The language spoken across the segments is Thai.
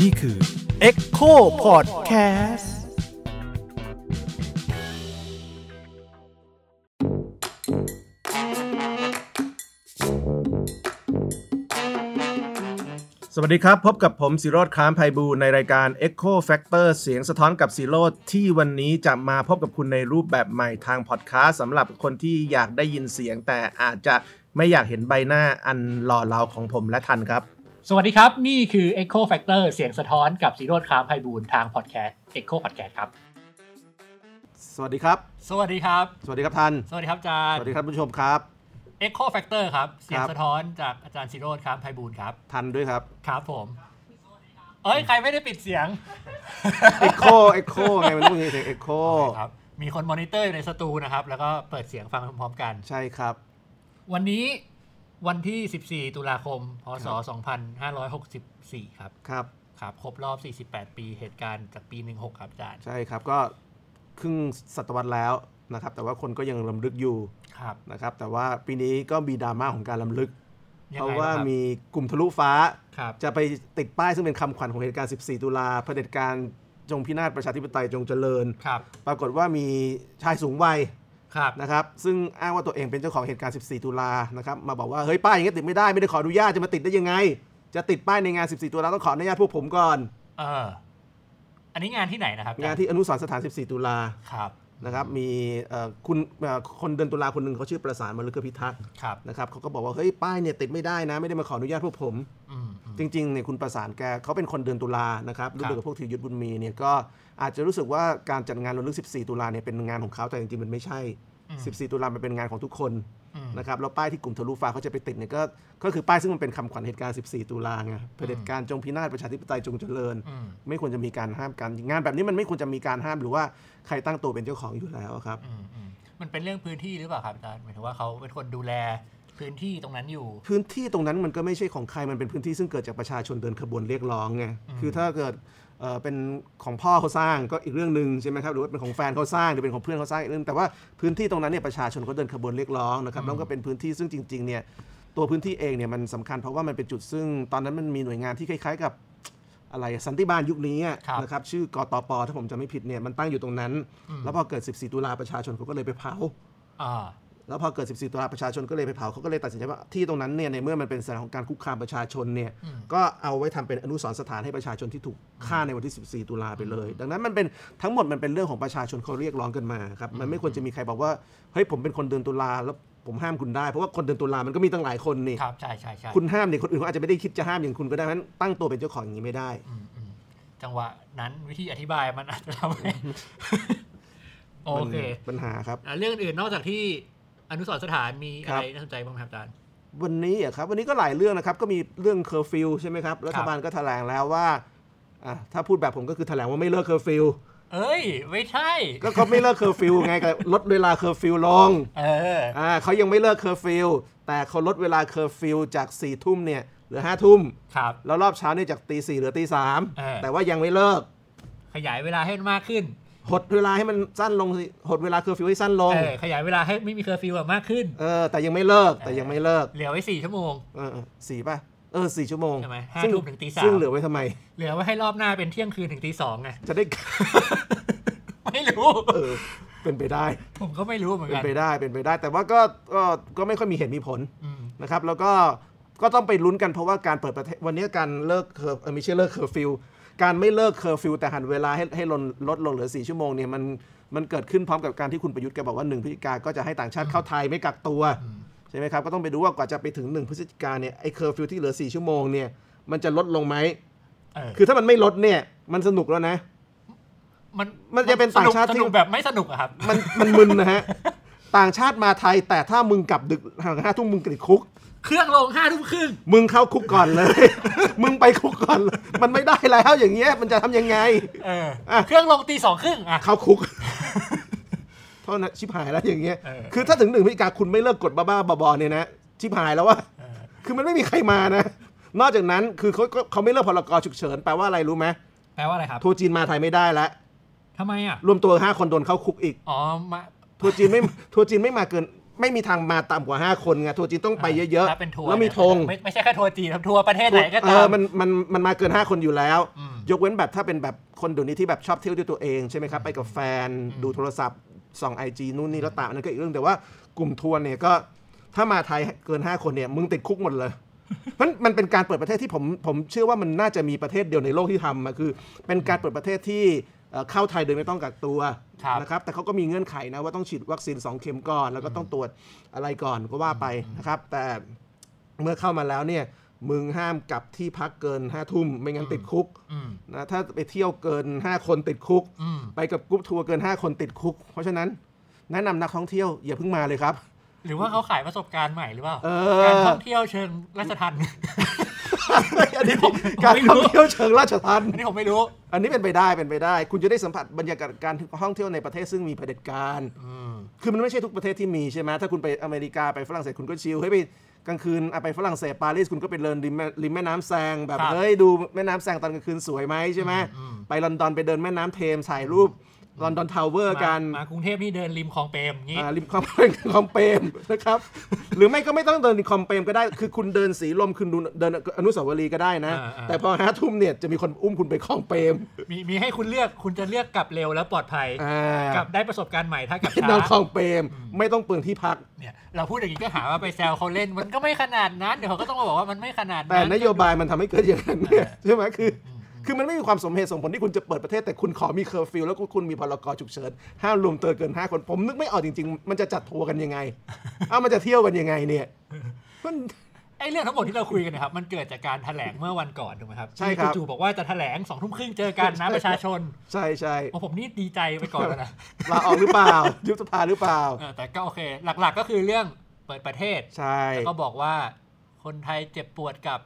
นี่คือ Echo Podcast สวัสดีครับ พบกับผมสิโรธค้ามไพบูในรายการ Echo Factor เสียงสะท้อนกับสิโรธที่วันนี้จะมาพบกับคุณในรูปแบบใหม่ทางพอดคาสต์สำหรับคนที่อยากได้ยินเสียงแต่อาจจะ ไม่อยากเห็นใบหน้าอันหล่อเหลาของผมและทันครับ สวัสดีครับ นี่คือ Echo Factor เสียงสะท้อนกับศิโรตม์ คล้ามไพบูลย์ทางพอดแคสต์ Echo Podcast ครับ สวัสดีครับ สวัสดีครับ สวัสดีครับทัน สวัสดีครับอาจารย์ สวัสดีครับผู้ชมครับ Echo Factor ครับ เสียงครับสะท้อนจากอาจารย์ศิโรตม์ คล้ามไพบูลย์ครับ ทันด้วยครับ ครับผม เอ้ย ใครไม่ได้ปิดเสียง Echo Echo ไงมันต้องมีเสียง Echo ครับ มีคนมอนิเตอร์อยู่ในสตูนะครับ แล้วก็เปิดเสียงฟังพร้อมๆกัน ใช่ครับ วันนี้วันที่ 14 ตุลาคม พศ 2564 ครับ ครับ ครับ ครบรอบ 48 ปีเหตุการณ์จากปี 16 ครับอาจารย์ ใช่ครับ ก็ครึ่งศตวรรษแล้วนะครับ แต่ว่าคนก็ยังรำลึกอยู่ ครับ นะครับ แต่ว่าปีนี้ก็มีดราม่าของการรำลึกยังเพไงราะว่าบ้งครับมีกลุ่มทะลุฟ้าครับจะไปติดป้ายซึ่งเป็นคำขวัญของเหตุการณ์ 14 ตุลาเผด็จการจงพินาศประชาธิปไตยจงเจริญครับปรากฏว่ามีชายสูงวัยครับ นะครับซึ่งอ้างว่าตัวเองเป็นเจ้าของเหตุการณ์ 14 ตุลานะครับมาบอกว่าเฮ้ยป้ายอย่างนี้ติดไม่ได้ไม่ได้ขออนุญาตจะมาติดได้ยังไง จะติดป้ายในงาน 14 ตุลาต้องขออนุญาตพวกผมก่อนเอออันนี้งานที่ไหนนะครับงานที่อนุสรณ์สถาน 14 ตุลาครับนะครับมีเอ่อคุณเอ่อคนเดินตุลาคนหนึ่งเขาชื่อประสานมฤคพิทักษ์ครับนะครับเขาก็บอกว่าเฮ้ยป้ายเนี่ยติดไม่ได้นะ ไม่ได้มาขออนุญาตพวกผมอืมอืมจริงๆเนี่ยคุณประสานแกเขาเป็นคนเดือนตุลานะครับรุ่นเดียวกับพวกธีรยุทธบุญมีเนี่ยก็ อาจจะรู้สึกว่าการจัดงานรำลึก14 ตุลาเนี่ยเป็นงานของเขาแต่จริงๆมันไม่ใช่ 14 ตุลามันเป็นงานของทุกคนอืมนะครับแล้วป้ายที่กลุ่มทะลุฟ้าเขาจะไปติดเนี่ยก็ก็คือป้ายซึ่งมันเป็นคำขวัญเหตุการณ์ 14 ตุลาไงเผด็จการจงพินาศประชาธิปไตยจงเจริญอืมไม่ควรจะมีการห้ามกันงานแบบนี้มันไม่ควรจะมีการห้ามหรือว่าใครตั้งตัวเป็นเจ้าของอยู่แล้วครับอืมอืมมันเป็นเรื่องพื้นที่หรือเปล่าครับอาจารย์หมายถึงว่าเขาเป็นคนดูแลพื้นที่ตรงนั้นอยู่ พื้นที่ตรงนั้นมันก็ไม่ใช่ของใครมันเป็นพื้นที่ซึ่งเกิดจากประชาชนเดินขบวนเรียกร้องไงคือถ้าเกิด เอ่อเป็นของพ่อเขาสร้างก็อีกเรื่องหนึ่งใช่ไหมครับหรือว่าเป็นของแฟนเขาสร้างหรือเป็นของเพื่อนเขาสร้างอีกเรื่องแต่ว่าพื้นที่ตรงนั้นเนี่ยประชาชนเขาเดินขบวนเรียกร้องนะครับแล้วก็เป็นพื้นที่ซึ่งจริงๆเนี่ยตัวพื้นที่เองเนี่ยมันสำคัญเพราะว่ามันเป็นจุดซึ่ง ตอนนั้นมันมีหน่วยงานที่คล้ายๆกับอะไรสันติบาลยุคนี้อะครับนะครับชื่อกตปถ้าผมจำไม่ผิดเนี่ยมันตั้งอยู่ตรงนั้น แล้วพอเกิด 14 ตุลาประชาชนเขาก็เลยไปเผาอ่า แล้วพอเกิด 14 ตุลาประชาชนก็เลยไปเผาเขาก็เลยตัดสินใจว่าที่ตรงนั้นเนี่ยในเมื่อมันเป็นสัญลักษณ์ของการคุกคามประชาชนเนี่ยก็เอาไว้ทำเป็นอนุสรณ์สถานให้ประชาชนที่ถูกฆ่าในวันที่ 14 ตุลาไปเลย ดังนั้นมันเป็นทั้งหมดมันเป็นเรื่องของประชาชนเขาเรียกร้องกันมาครับมันไม่ควรจะมีใครบอกว่าเฮ้ยผมเป็นคนเดินตุลาแล้วผมห้ามคุณได้เพราะว่าคนเดินตุลามันก็มีตั้งหลายคนนี่ครับใช่ใช่ใช่คุณห้ามเนี่ยคนอื่นเขาอาจจะไม่ได้คิดจะห้ามอย่างคุณก็ได้เพราะฉะนั้นตั้งตัวเป็นเจ้าของอย่างนี้ไม่ได้อืมอืมจังหวะนั้นวิธีอธิบายมันอาจจะทำให้โอเคมันปัญหาครับอะเรื่องอื่นนอกจากที่ อนุสรณ์สถานมีครัอะบไรน่าสนใจบ้างครับอาจารย์วันนี้อะครับวันนี้ก็หลายเรื่องนะครับ ก็มีเรื่องเคอร์ฟิวใช่ไหมครับรัฐบาลก็แถลงแล้วว่าอะถ้าพูดแบบผมก็คือแถลงว่าไม่เลิกเคอร์ฟิวเอ้ย ไม่ใช่ ก็เขาไม่เลิกเคอร์ฟิวไงก็ลดเวลาเคอร์ฟิวลงเอออ่าเขายังไม่เลิกเคอร์ฟิวแต่เขาลดเวลาเคอร์ฟิวจากสี่ทุ่มเนี่ยเหลือห้าทุ่มครับแล้วรอบเช้าเนี่ยจากตีสี่เหลือตีสามเออแต่ว่ายังไม่เลิก ขยายเวลาให้มันมากขึ้น หดเวลาให้มันสั้นลงสิหดเวลาเคอร์ฟิวให้สั้นลง เออขยายเวลาให้ไม่มีเคอร์ฟิวอะมากขึ้น เออ แต่ยังไม่เลิกแต่ยังไม่เลิก เหลือไว้สี่ชั่วโมง เออเออสี่ป่ะ เออสี่ชั่วโมงใช่ไหมห้าซึ่ทุ่มถึงตีสามซึ่งเหลือไว้ทำไม เหลือไว้ให้รอบหน้าเป็นเที่ยงคืนถึงตีสองไง จะได้ ไม่รู้ เออ เป็นไปได้ ผมก็ไม่รู้เหมือนเป็นกันไปได้ เป็นไปได้ แต่ว่าก็ ก็ก็ไม่ค่อยมีเหตุมีผลอืมนะครับ แล้วก็ ก็ต้องไปลุ้นกันเพราะว่าการเปิดประเทศวันนี้การเลิกเคอร์เอ่อไม่ใช่เลิกเคอร์ฟิว การไม่เลิกเคอร์ฟิวแต่หั่นเวลาให้ให้ลดลดลงเหลือ 4 ชั่วโมงเนี่ยมันมันเกิดขึ้นพร้อมกับการที่คุณประยุทธ์แกบอกว่า1พฤศจิกาก็จะให้ต่างชาติเข้าไทยไม่กักตัวใช่ไหมครับก็ต้องไปดูว่ากว่าจะไปถึง 1 พฤศจิกาเนี่ยไอ้เคอร์ฟิวที่เหลือ 4 ชั่วโมงเนี่ยมันจะลดลงไหมเออคือถ้ามันไม่ลดเนี่ยมันสนุกแล้วนะ มันมันจะเป็นต่างชาติที่สนุกแบบไม่สนุกอะครับมันมันมึนนะฮะต่างชาติมาไทยแต่ถ้ามึงกลับดึกห่างห้าทุ่มมึงติดคุก เครื่องลงห้าทุ่มครึ่งมึงเข้าคุกก่อนเลย มึงไปคุกก่อนเลยมันไม่ได้แล้วอย่างเงี้ยมันจะทำยังไง เอออะ เครื่องลงตีสองครึ่งอะ เข้าคุกเท่านั้นชิบหายแล้วอย่างเงี้ย เออ คือถ้าถึงหนึ่งพฤศจิกาคุณไม่เลิกกดบ้าๆบอๆเนี่ยนะชิบหายแล้วว่า เออคือมันไม่มีใครมานะ นอกจากนั้นคือเขาเขาเขาไม่เลิกพรกฉุกเฉินแปลว่าอะไรรู้ไหมแปลว่าอะไรครับทัวร์จีนมาไทยไม่ได้แล้วทำไมอะ รวมตัวห้าคนโดนเข้าคุกอีก อ๋อมาทัวร์จีนไม่ ทัวร์จีนไม่มาเกิน ไม่มีทางมาต่ำกว่า 5 คนไงทัวร์จีนต้องไปเยอะถ้าเป็นทัวร์แล้วมีเนี่ยธงไม่ไม่ใช่แค่ทัวร์จีนครับทัวร์ประเทศไหนก็เอตาอม มันมันมันมาเกิน 5 คนอยู่แล้ว อืม ยกเว้นแบบถ้าเป็นแบบคนเดี๋ยวนี้ที่แบบชอบเที่ยวด้วยตัวเองใช่ไหมครับไปกับแฟนดูโทรศัพท์ส่องไอจีนู่นนี่แล้วตามอันนั้นก็อีกเรื่องแต่ว่ากลุ่มทัวร์เนี่ยก็ถ้ามาไทยเกิน 5 คนเนี่ยมึงติดคุกหมดเลยเพราะมันเป็นการเปิดประเทศที่ผมผมเชื่อว่ามันน่าจะมีประเทศเดียวในโลกที่ทำมาคือ เป็นการเปิดประเทศที่ เอ่อเข้าไทยโดยไม่ต้องกักตัวครับนะครับแต่เขาก็มีเงื่อนไขนะว่าต้องฉีดวัคซีน 2 เข็มก่อน แล้วก็ต้องตรวจอะไรก่อนก็ว่าไปนะครับ แต่เมื่อเข้ามาแล้วเนี่ยมึงห้ามกลับที่พักเกินห้าทุ่มไม่งั้นติดคุกอืมนะถ้าไปเที่ยวเกิน 5 คนติดคุกอืมไปกับกรุ๊ปทัวร์เกิน 5 คนติดคุก เพราะฉะนั้นแนะนำนักท่องเที่ยวอย่าเพิ่งมาเลยครับ หรือว่าเขาขายประสบการณ์ใหม่หรือเปล่าเออการท่องเที่ยวเชิงราชทัณฑ์ อันนี้ผมไม่รู้การท่องเที่ยวเชิงราชทัณฑ์อันนี้ผมไม่รู้ อันนี้เป็นไปได้เป็นไปได้ คุณจะได้สัมผัสบรรยากาศการท่องเที่ยวในประเทศซึ่งมีเผด็จการอืมคือมันไม่ใช่ทุกประเทศที่มีใช่ไหมถ้าคุณไปอเมริกาไปฝรั่งเศสคุณก็ chill เฮ้ยไปกลางคืนอะไปฝรั่งเศสปารีสคุณก็ไปเดินริมแม่ริมแม่น้ำแซนแบบครับเฮ้ยดูแม่น้ำแซนตอนกลางคืนสวยไหมใช่ไหมอืมไปลอนดอนไปเดินแม่น้ำเทมส์ถ่ายรูป London Tower กันมามากรุงเทพนี่เดินริมคลองเปรมอย่างงี้อ่าริมคลองคลองเปรมนะครับ หรือไม่ก็ไม่ต้องเดินริมคลองเปรมก็ได้ คือคุณเดินสีลมคุณดูเดินอนุสาวรีย์ก็ได้นะอ่าอ่าแต่พอห้าทุ่มเนี่ยจะมีคนอุ้มคุณไปคลองเปรม มีมีให้คุณเลือกคุณจะเลือกกลับเร็วแล้วปลอดภัยอ่ากับได้ประสบการณ์ใหม่ถ้ากลับช้านอนคลองเปรมไม่ต้องเปลืองที่พักเนี่ยเราพูดอย่างนี้ก็หาว่าไปแซวเขาเล่นมันก็ไม่ขนาดนั้นเดี๋ยวเขาก็ต้องมาบอกว่ามันไม่ขนาดนั้นแต่นโยบายมันทำให้เกิดอย่างนั้นเนี่ยใช่ไหมคือ คือมันไม่มีความสมเหตุสมผลที่คุณจะเปิดประเทศแต่คุณขอมีเคอร์ฟิวแล้วก็คุณมีพรกฉุกเฉินห้ามรวมตัวเกินห้าคน ผมนึกไม่ออกจริง ๆ มันจะจัดทัวร์กันยังไง เอ้ามันจะเที่ยวกันยังไงเนี่ยมันไอ้เรื่องทั้งหมดที่เราคุยกันนะครับมันเกิดจากการแถลงเมื่อวันก่อนถูกไหมครับใช่ครับที่ณจู่บอกว่าจะแถลงสองทุ่มครึ่งเจอกันนะประชาชน ใช่ใช่โอ้ผมนี่ดีใจไปก่อนแล้วนะลาออกหรือเปล่ายุบสภาหรือเปล่าเออแต่ก็โอเค หลักๆก็คือเรื่องเปิดประเทศใช่แล้วก็บอกว่าคนไทยเจ็บปวดกับ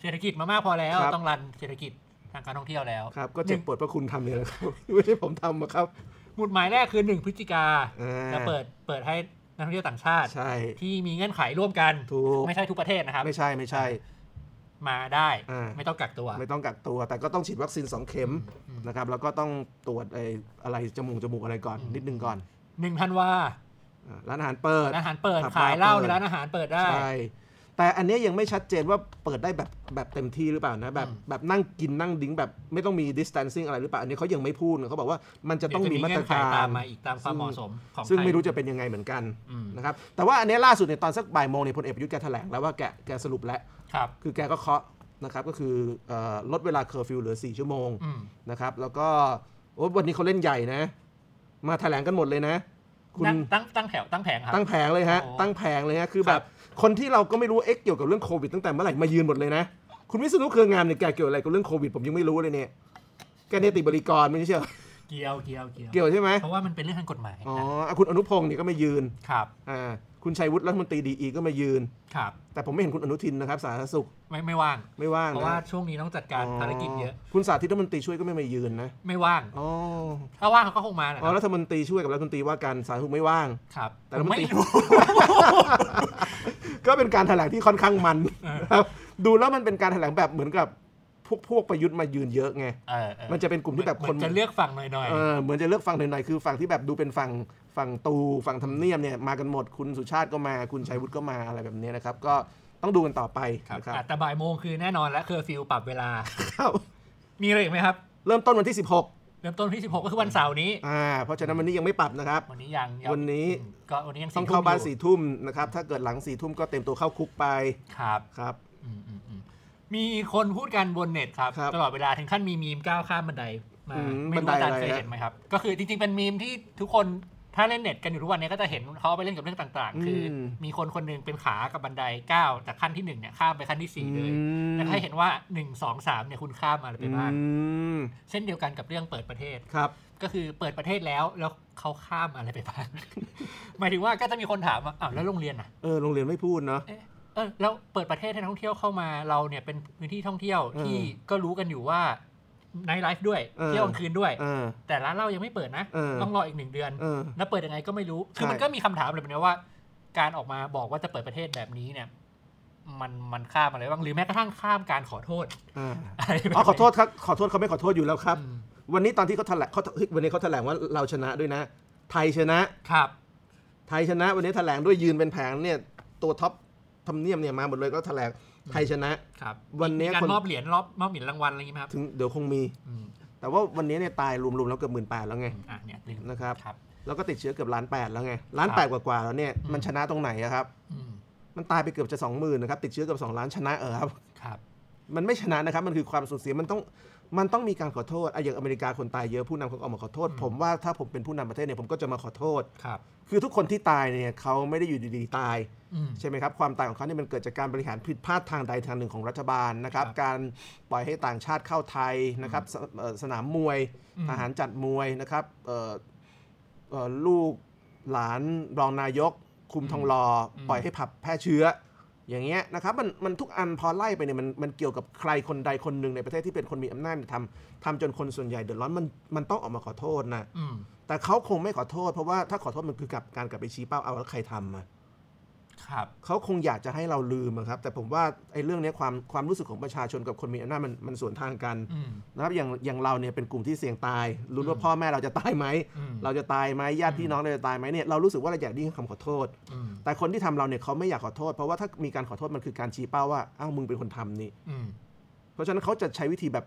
เศรษฐกิจมามากพอแล้วครับ ต้องรันเศรษฐกิจทางการท่องเที่ยวแล้วครับ ก็เจ็บปวดเพราะคุณทำเนี่ยแหละครับ ไม่ใช่ผมทำอะครับ หมุดหมายแรกคือหนึ่งพฤศจิกาอ่า จะเปิดเปิดให้นักท่องเที่ยวต่างชาติ ใช่ ที่มีเงื่อนไขร่วมกันถูก ไม่ใช่ทุกประเทศนะครับ ไม่ใช่ไม่ใช่ มาได้อ่า ไม่ต้องกักตัว ไม่ต้องกักตัว แต่ก็ต้องฉีดวัคซีน 2 เข็มนะครับ แล้วก็ต้องตรวจไอ้อะไรจมูกจมูกอะไรก่อนนิดนึงก่อนหนึ่งธันวาอ่าร้านอาหารเปิด ร้านอาหารเปิดผับขายเหล้าบาร์ในเปิดร้านอาหารเปิดได้ ใช่ แต่อันเนี้ยยังไม่ชัดเจนว่าเปิดได้แบบแบบเต็มที่หรือเปล่านะ แบบอืมแบบนั่งกินนั่งดิ้งแบบไม่ต้องมี distancing อะไรหรือเปล่า อันนี้เขายังไม่พูดนะเขาบอกว่ามันจะต้องมีมาตรเดี๋ยวจะการเงื่อนไขตามมาอีกตามความเหมาะสมของซึ่งไทยไม่รู้จะเป็นยังไงเหมือนกันอืมนะครับแต่ว่าอันเนี้ยล่าสุดเนี่ยตอนสักบ่ายโมงเนี่ยพลเอกประยุทธ์แกแถลงแล้วว่าแกแกสรุปแล้วครับคือแกก็เคาะนะครับก็คือเอ่อลดเวลาเคอร์ฟิวเหลือ 4 ชั่วโมงอืมนะครับแล้วก็โอ้วันนี้เขาเล่นใหญ่นะ มาแถลงกันหมดเลยนะคุณนั่งตั้งตั้งแถวตั้งแผงครับตั้งแผงเลยฮะโอ้ตั้งแผงเลยฮะครับคือแบบ คนที่เราก็ไม่รู้เอ๊ะเกี่ยวกับเรื่องโควิดตั้งแต่เมื่อไหร่มายืนหมดเลยนะ คุณวิษณุเครืองามเนี่ยแกเกี่ยวอะไรกับเรื่องโควิดผมยังไม่รู้เลยเนี่ยแกเนติบริกรไม่ใช่เหรอ เกี่ยวเกี่ยวเกี่ยวเกี่ยวใช่ไหมเพราะว่ามันเป็นเรื่องทางกฎหมายอ๋อนะอะคุณอนุพงศ์เนี่ยก็มายืนครับอ่าคุณชัยวุฒิรัฐมนตรีดีอีก็มายืนครับ แต่ผมไม่เห็นคุณอนุทินนะครับ สาธารณสุข ไม่ไม่ว่าง ไม่ว่างเพราะนะว่าช่วงนี้ต้องจัดการภารกิจเยอะ คุณสาธิตรัฐมนตรีช่วยก็ไม่มายืนนะ ไม่ว่างอ๋อถ้าว่างเขาก็คงมาแหละคอ๋อรับรัฐมนตรีช่วยกับรัฐมนตรีว่าการสาธารณสุขไม่ว่าง ครับ แต่รัฐมนไม่ตรีรู้ก็เป็นการแถลงที่ค่อนข้างมันเออครับดูแล้วมันเป็นการแถลงแบบเหมือนกับพ วกพวกประยุทธ์มายืนเยอะไงเออเออมันจะเป็นกลุ่มที่แบบเหมืคอนนจะเลือกฝั่งหน่อย เออเหมือนจะเลือกฝั่งหน่อยๆ คือฝั่งที่แบบดูเป็นฝั่งฝั่งตู่ฝั่งทำเนียมเนี่ยมากันหมด คุณสุชาติก็มา คุณชัยวุฒิก็มาอะไรแบบนี้นะครับ ก็ต้องดูกันต่อไปๆครับนะครับอะแต่บ่ายโมงคือแน่นอนแล้วเคอร์ฟิวปรับเวลา ครับ มีอะไรอีกไหมครับ เริ่มต้นวันที่ 16 เริ่มต้นที่ 16 ก็คือวันเสาร์นี้ อ่า เพราะฉะนั้นวันนี้ยังไม่ปรับนะครับ วันนี้ยังยังวันนี้อืมก็วันนี้ยังต้องทุ่เข้ามบ้านยู่สี่ทุ่มนะครับ ถ้าเกิดหลังสี่ทุ่มก็เต็มตัวเข้าคุกไปครับครับ อืมอืมอืม มีคนพูดกันบนเน็ตครับ ครับตลอดเวลาถึงขั้นมีมีมก้าวข้ามบันไดมาอืมไม่รู้บันไดอาจารย์อะไรเคยฮะ เห็นไหมครับ ก็คือจริงๆเป็นมีมที่ทุกคนถ้าเล่นเน็ตกันอยู่ทุกวันนี้ก็จะเห็นเขาเอาไปเล่นกับเรื่องต่างๆ คืออม มีคนคนหนึ่งเป็นขากับบันไดก้าวจากขั้นที่หนึ่งเนี่ยข้ามไปขั้นที่สี่เลยอืมแล้วให้เห็นว่าหนึ่งสองสามเนี่ยคุณข้ามมาอะไรไปบ้าง อืมเช่นเดียวกันกับเรื่องเปิดประเทศ ครับ ก็คือเปิดประเทศแล้วแล้วเขาข้ามอะไรไปบ้าง หมายถึงว่าก็จะมีคนถามว่าอ้าวแล้วโรงเรียนอะ เออโรงเรียนไม่พูดเนาะ เอ๊ะ เออแล้วเปิดประเทศให้นักท่องเที่ยวเข้ามาเราเนี่ยเป็นพื้นที่ท่องเที่ยวเออที่ก็รู้กันอยู่ว่าไนท์ไลฟ์ด้วยเออเที่ยวกลางคืนด้วยเออแต่ร้านเรายังไม่เปิดนะเออต้องรออีกหนึ่งเดือนเออแล้วเปิดยังไงก็ไม่รู้ คือใช่มันก็มีคำถามแบบนี้ว่า การออกมาบอกว่าจะเปิดประเทศแบบนี้เนี่ย มันมันข้ามอะไรบ้างหรือแม้กระทั่งข้ามการขอโทษอ่าอะไรแบบอ๋อนี้ขอโทษครับขอโทษเขาไม่ขอโทษอยู่แล้วครับอืมวันนี้ตอนที่เขาแถลงเขาเฮ้ยวันนี้เขาแถลงว่าเราชนะด้วยนะ ไทยชนะครับ ไทยชนะ วันนี้แถลงด้วยยืนเป็นแผงเนี่ยตัวท็อป ทำเนียมเนี่ยมาหมดเลยก็แถลงไทยชนะ ครับวันนี้มีการคนมอบเหรียญรอบมอบเหรียญรางวัลอะไรอย่างงี้ไหมครับถึงเดี๋ยวคงมีอืมแต่ว่าวันนี้เนี่ยตายรวมๆแล้วเกือบหมื่นแปดแล้วไงอะเนี่ยลืมนะครับครับแล้วก็ติดเชื้อเกือบล้านแปดแล้วไงล้านครับแปดกว่าๆแล้วเนี่ยอืมมันชนะตรงไหนอะครับอืมมันตายไปเกือบจะสองหมื่นนะครับติดเชื้อเกือบสองล้านชนะเออครับครับมันไม่ชนะนะครับ มันคือความสูญเสียมันต้อง มันต้องมีการขอโทษอะอย่างอเมริกาคนตายเยอะผู้นำเขาก็ออกมาขอโทษอืมผมว่าถ้าผมเป็นผู้นำประเทศเนี่ยผมก็จะมาขอโทษ ครับ คือทุกคนที่ตายเนี่ยเขาไม่ได้อยู่ดีๆตาย อืม ใช่ไหมครับ ความตายของเขาเนี่ยมันเกิดจากการบริหารผิดพลาดทางใดทางหนึ่งของรัฐบาลนะครับ ครับการปล่อยให้ต่างชาติเข้าไทยนะครับสเอ่อสนามมวยอืม ทหารจัดมวยนะครับเอ่อเอ่อลูกหลานรองนายก คุมทองรออปล่อยให้ผับแพร่เชื้ออ ย่างเงี้ยนะครับมันมันทุกอันพอไล่ไปเนี่ยมันมันเกี่ยวกับใครคนใดคนหนึ่งในประเทศที่เป็นคนมีอำนาจเนี่ยทำทำจนคนส่วนใหญ่เดือดร้อนมันมันต้องออกมาขอโทษนะอืมแต่เขาคงไม่ขอโทษ เพราะว่าถ้าขอโทษมันคือกับการกลับไปชี้เป้าเอาแล้วใครทำอะ ครับ เขาคงอยากจะให้เราลืมอะครับ แต่ผมว่าไอ้เรื่องเนี้ยความความรู้สึกของประชาชนกับคนมีอำนาจมันมันสวนทางกันอืม นะครับอย่างอย่างเราเนี่ยเป็นกลุ่มที่เสี่ยงตายรู้ว่าพ่อแม่เราจะตายไหมอืม เราจะตายไหมญาติพี่น้องเราจะตายไหมเนี่ยเรารู้สึกว่าเราอยากได้ยินคำขอโทษ อืมแต่คนที่ทำเราเนี่ยเขาไม่อยากขอโทษ เพราะว่าถ้ามีการขอโทษมันคือการชี้เป้าว่าอ้าวมึงเป็นคนทำนี่ อืม เพราะฉะนั้นเขาจะใช้วิธีแบบ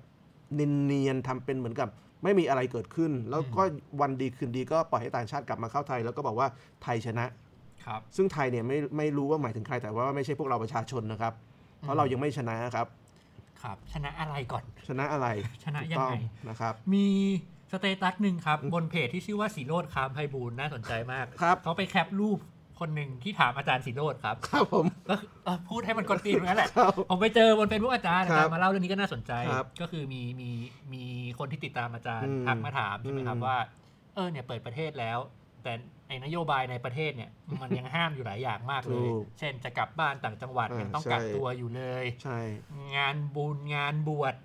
เนียนๆทำเป็นเหมือนกับ ไม่มีอะไรเกิดขึ้น แล้วก็วันดีคืนดีก็ปล่อยให้ต่างชาติกลับมาเข้าไทย แล้วก็บอกว่าไทยชนะครับ ซึ่งไทยเนี่ยไม่ไม่รู้ว่าหมายถึงใครแต่ว่าไม่ใช่พวกเราประชาชนนะครับ เพราะเรายังไม่ชนะครับครับชนะอะไรก่อน ชนะอะไรชนะถูกยังต้องไงนะครับ มี status หนึ่งครับ บนเพจที่ชื่อว่าศิโรตม์ คล้ามไพบูลย์น่าสนใจมากครับเขาไป cap รูปคนหนึ่งที่ถามอาจารย์ศิโรตม์ครับครับผมก็คือเอ่อพูดให้มันกดตีนเหมือนกันแหละครับผมไปเจอบนเฟซบุ๊กอาจารย์ครัอาบจารย์มาเล่าเรื่องนี้ก็น่าสนใจครับก็คือมีมีมีคนที่ติดตามอาจารย์อืมทักมาถามใช่ไหมครับอืมว่า เออเนี่ยเปิดประเทศแล้ว แต่ไอ้นโยบายในประเทศเนี่ยมันยังห้ามอยู่หลายอย่างมากเลยถูกเช่นจะกลับบ้านต่างจังหวัดอ่ายังต้องใช่กักตัวอยู่เลยใช่งานบุญงานบวช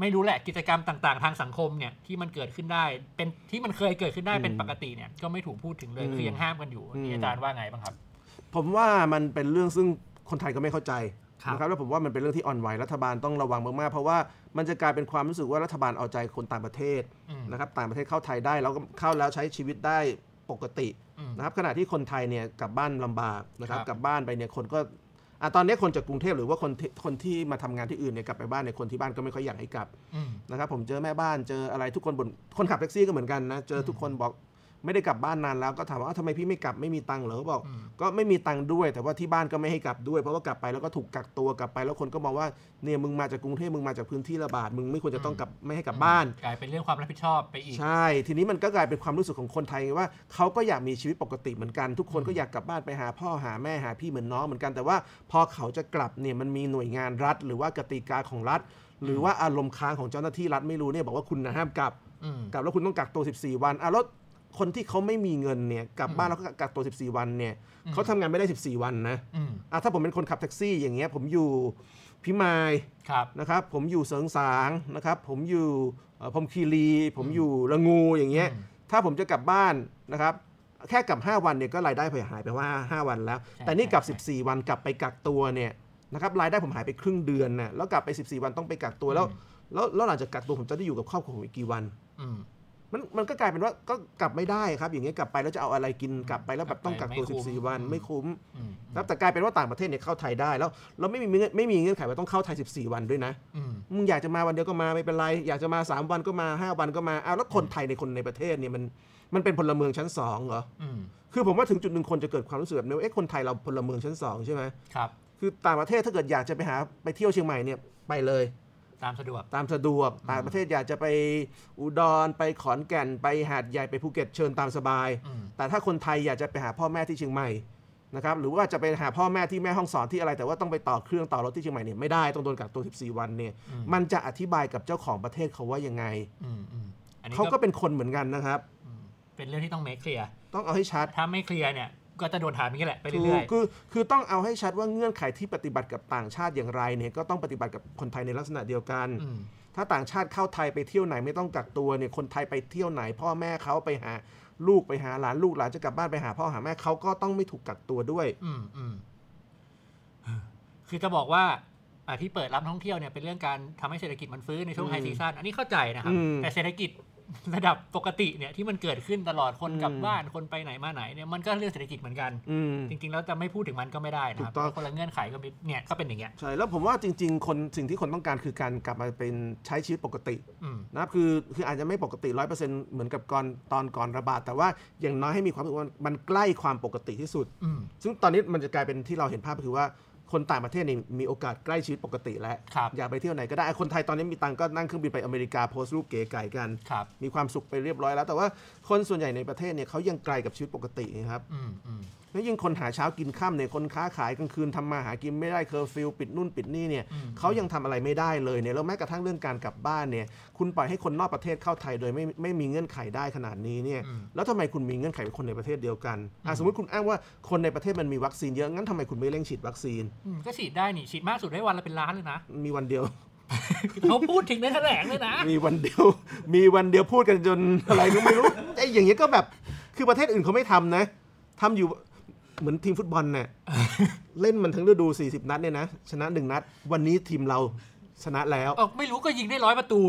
ไม่รู้แหละกิจกรรมต่างๆ ทางสังคมเนี่ยที่มันเกิดขึ้นได้ เป็นที่มันเคยเกิดขึ้นได้เป็นปกติเนี่ยก็ไม่ถูกพูดถึงเลยคือยังห้ามกันอยู่นี่อาจารย์ว่าไงบ้างครับ ผมว่ามันเป็นเรื่องซึ่งคนไทยก็ไม่เข้าใจครับนะครับแล้วผมว่ามันเป็นเรื่องที่อ่อนไหวรัฐบาลต้องระวังมากๆ เพราะว่ามันจะกลายเป็นความรู้สึกว่ารัฐบาลเอาใจคนต่างประเทศอืมนะครับต่างประเทศเข้าไทยได้แล้วก็เข้าแล้วใช้ชีวิตได้ ปกติอืมนะครับขณะที่คนไทยเนี่ยกลับบ้านลำบากนะครับครับกลับบ้านไปเนี่ยคนก็อะตอนนี้คนจากกรุงเทพหรือว่าคนที่คนที่มาทำงานที่อื่นเนี่ยกลับไปบ้านเนี่ยคนที่บ้านก็ไม่ค่อยอยากให้กลับอืมนะครับผมเจอแม่บ้านเจออะไรทุกคนบนคนขับแท็กซี่ก็เหมือนกันนะเจอทุกคนบอก ไม่ได้กลับบ้านนานแล้วก็ถามว่าอ้าวทำไมพี่ไม่กลับไม่มีตังค์เหรอเขาบอกอืมก็ไม่มีตังค์ด้วย แต่ว่าที่บ้านก็ไม่ให้กลับด้วย เพราะว่ากลับไปแล้วก็ถูกกักตัวกลับไป แล้วคนก็มองว่าเนี่ยมึงมาจากกรุงเทพมึงมาจากพื้นที่ระบาดมึงไม่ควรจะต้องกลับไม่ให้กลับบ้าน กลายเป็นเรื่องความรับผิดชอบไปอีก ใช่ ทีนี้มันก็กลายเป็นความรู้สึกของคนไทยไงว่าเขาก็อยากมีชีวิตปกติเหมือนกัน ทุกคนก็อยากกลับบ้านไปหาพ่อหาแม่หาพี่เหมือนน้องเหมือนกันแต่ว่าพอเขาจะกลับเนี่ยมันมีหน่วยงานรัฐ หรือว่ากติกาของรัฐ หรือว่าอารมณ์ค้างของเจ้าหน้าที่รัฐไม่รู้เนี่ยบอกว่าคุณนะห้ามกลับอืมกลับแล้วคุณต้องกักตัว 14 วันอะแล้ว คนที่เขาไม่มีเงินเนี่ยกลับบ้านแล้วก็กักตัว 14 วันเนี่ยอืมเขาทำงานไม่ได้ 14 วันนะอืมอะถ้าผมเป็นคนขับแท็กซี่อย่างเงี้ยผมอยู่พิมายครับนะครับ ผมอยู่เสริงสางนะครับ ผมอยู่เอ่อพรหมคีรี ผมอยู่ละงูอย่างเงี้ยอืมถ้าผมจะกลับบ้านนะครับแค่กลับ 5 วันเนี่ยก็รายได้ผมหายไปว่า 5 วันแล้วใช่แต่นี่กลับใช่14 วันกลับไปกักตัวเนี่ยนะครับรายได้ผมหายไปครึ่งเดือนน่ะแล้วกลับไป 14 วันต้องไปกักตัวแล้วอืมแล้ว แล้วหลังจากกักตัวผมจะได้อยู่กับครอบครัวผมอีกกี่วันอืม มันมันก็กลายเป็นว่าก็กลับไม่ได้ครับ อย่างเงี้ยกลับไปแล้วจะเอาอะไรกินกลับไปแล้วแบบต้องกักตัวไม่คุ้ม14วันอืมไม่คุ้มอืมครับแต่กลายเป็นว่าต่างประเทศเนี่ยเข้าไทยได้แล้วเราไม่มีเงื่อนไม่มีเงื่อนไขว่าต้องเข้าไทย 14 วันด้วยนะอืมมึงอยากจะมาวันเดียวก็มาไม่เป็นไร อยากจะมา 3 วันก็มา 5 วันก็มาอ้าวแล้วคนไทยในคนในประเทศเนี่ยมันมันเป็นพลเมืองชั้น2เหรออืมคือผมว่าถึงจุดหนึ่งคนจะเกิดความรู้สึกแบบนี้ว่าเอ๊ะคนไทยเราพลเมืองชั้น2ใช่ไหมครับคือต่างประเทศถ้าเกิดอยากจะไปหาไปเที่ยวเชียงใหม่เนี่ยไปเลย ตามสะดวก ตามสะดวกต่างประเทศอยากจะไปอุดรไปขอนแก่นไปหาดใหญ่ไปภูเก็ตเชิญตามสบายอืมแต่ถ้าคนไทยอยากจะไปหาพ่อแม่ที่เชียงใหม่นะครับหรือว่าจะไปหาพ่อแม่ที่แม่ห้องสอนที่อะไร แต่ว่าต้องไปต่อเครื่องต่อรถที่เชียงใหม่เนี่ยไม่ได้ต้องโดนกักตัว 14 วันเนี่ยอืมมันจะอธิบายกับเจ้าของประเทศเขาว่ายังไงอืมอืมอันนี้เขาก็เป็นคนเหมือนกันนะครับอืมเป็นเรื่องที่ต้องเมคเคลียร์ต้องเอาให้ชัดถ้าไม่เคลียร์เนี่ย ก็จะโดนถามอย่างนี้แหละไปถูเรื่กอยคือคือต้องเอาให้ชัดว่าเงื่อนไขที่ปฏิบัติกับต่างชาติอย่างไรเนี่ยก็ต้องปฏิบัติกับคนไทยในลักษณะเดียวกันๆอืมถ้าต่างชาติเข้าไทยไปเที่ยวไหนไม่ต้องกักตัวเนี่ยคนไทยไปเที่ยวไหน พ่อแม่เขาไปหาลูกไปหาหลานลูกหลานจะกลับบ้านไปหาพ่อหาแม่เขาก็ต้องไม่ถูกกักตัวด้วยอืมอืมคือจะบอกว่าอ่าที่เปิดรับนักท่องเที่ยวเนี่ยเป็นเรื่องการทำให้เศรษฐกิจมันฟื้นในช่วงอืมไฮซีซั่นอันนี้เข้าใจนะครับอืมแต่เศรษฐกิจ ระดับปกติเนี่ยที่มันเกิดขึ้นตลอดคนอืมกลับบ้านคนไปไหนมาไหนเนี่ยมันก็เรื่องเศรษฐกิจเหมือนกันอืมจริง ๆ แล้วจะไม่พูดถึงมันก็ไม่ได้นะครับถูกต้องเพราะคนละเงื่อนไขก็มีเนี่ยก็เป็นอย่างเงี้ยใช่แล้วผมว่าจริง ๆ คนสิ่งที่คนต้องการคือการกลับมาเป็นใช้ชีวิตปกติอืมนะครับคือคืออาจจะไม่ปกติร้อยเปอร์เซ็นต์เหมือนกับก่อนตอนก่อนระบาด แต่ว่าอย่างน้อยให้มีความรู้สึกว่ามันใกล้ความปกติที่สุดอืมซึ่งตอนนี้มันจะกลายเป็นที่เราเห็นภาพก็คือว่า คนต่างประเทศนี่มีโอกาสใกล้ชีวิตปกติแล้วครับอยากไปเที่ยวไหนก็ได้คนไทยตอนนี้มีตังค์ก็นั่งเครื่องบินไปอเมริกาโพสต์รูปเก๋ไก่กัน ครับมีความสุขไปเรียบร้อยแล้ว แต่ว่าคนส่วนใหญ่ในประเทศเนี่ยเขายังไกลกับชีวิตปกตินะครับ อืมอืม แล้วยิ่งคนหาเช้ากินค่ำเนี่ยคนค้าขายกลางคืนทำมาหากินไม่ได้เคอร์ฟิวปิดนู่นปิดนี่เนี่ยอืมเขายังทำอะไรไม่ได้เลยเนี่ยแล้วแม้กระทั่งเรื่องการกลับบ้านเนี่ยคุณปล่อยให้คนนอกประเทศเข้าไทยโดยไม่ไม่มีเงื่อนไขได้ขนาดนี้เนี่ยอืมแล้วทำไมคุณมีเงื่อนไขเป็นคนในประเทศเดียวกันอะสมมติคุณอ้างว่าคนในประเทศมันมีวัคซีนเยอะงั้นทำไมคุณไม่เร่งฉีดวัคซีนอืมก็ฉีดได้นี่ฉีดมากสุดได้วันละเป็นล้านเลยนะ มีวันเดียวเขาพูดถึงในแถลงเลยนะ มีวันเดียว มีวันเดียวพูดกันจนอะไรก็ไม่รู้ไอ้อย่างเงี้ยก็แบบ คือประเทศอื่นเขาไม่ทำนะทำอยู่ เหมือนทีมฟุตบอลเนี่ยเล่นมันทั้งฤดู 40 นัดเนี่ยนะ ชนะหนึ่งนัด วันนี้ทีมเราชนะแล้วเออไม่รู้ก็ยิงได้ร้อยประตู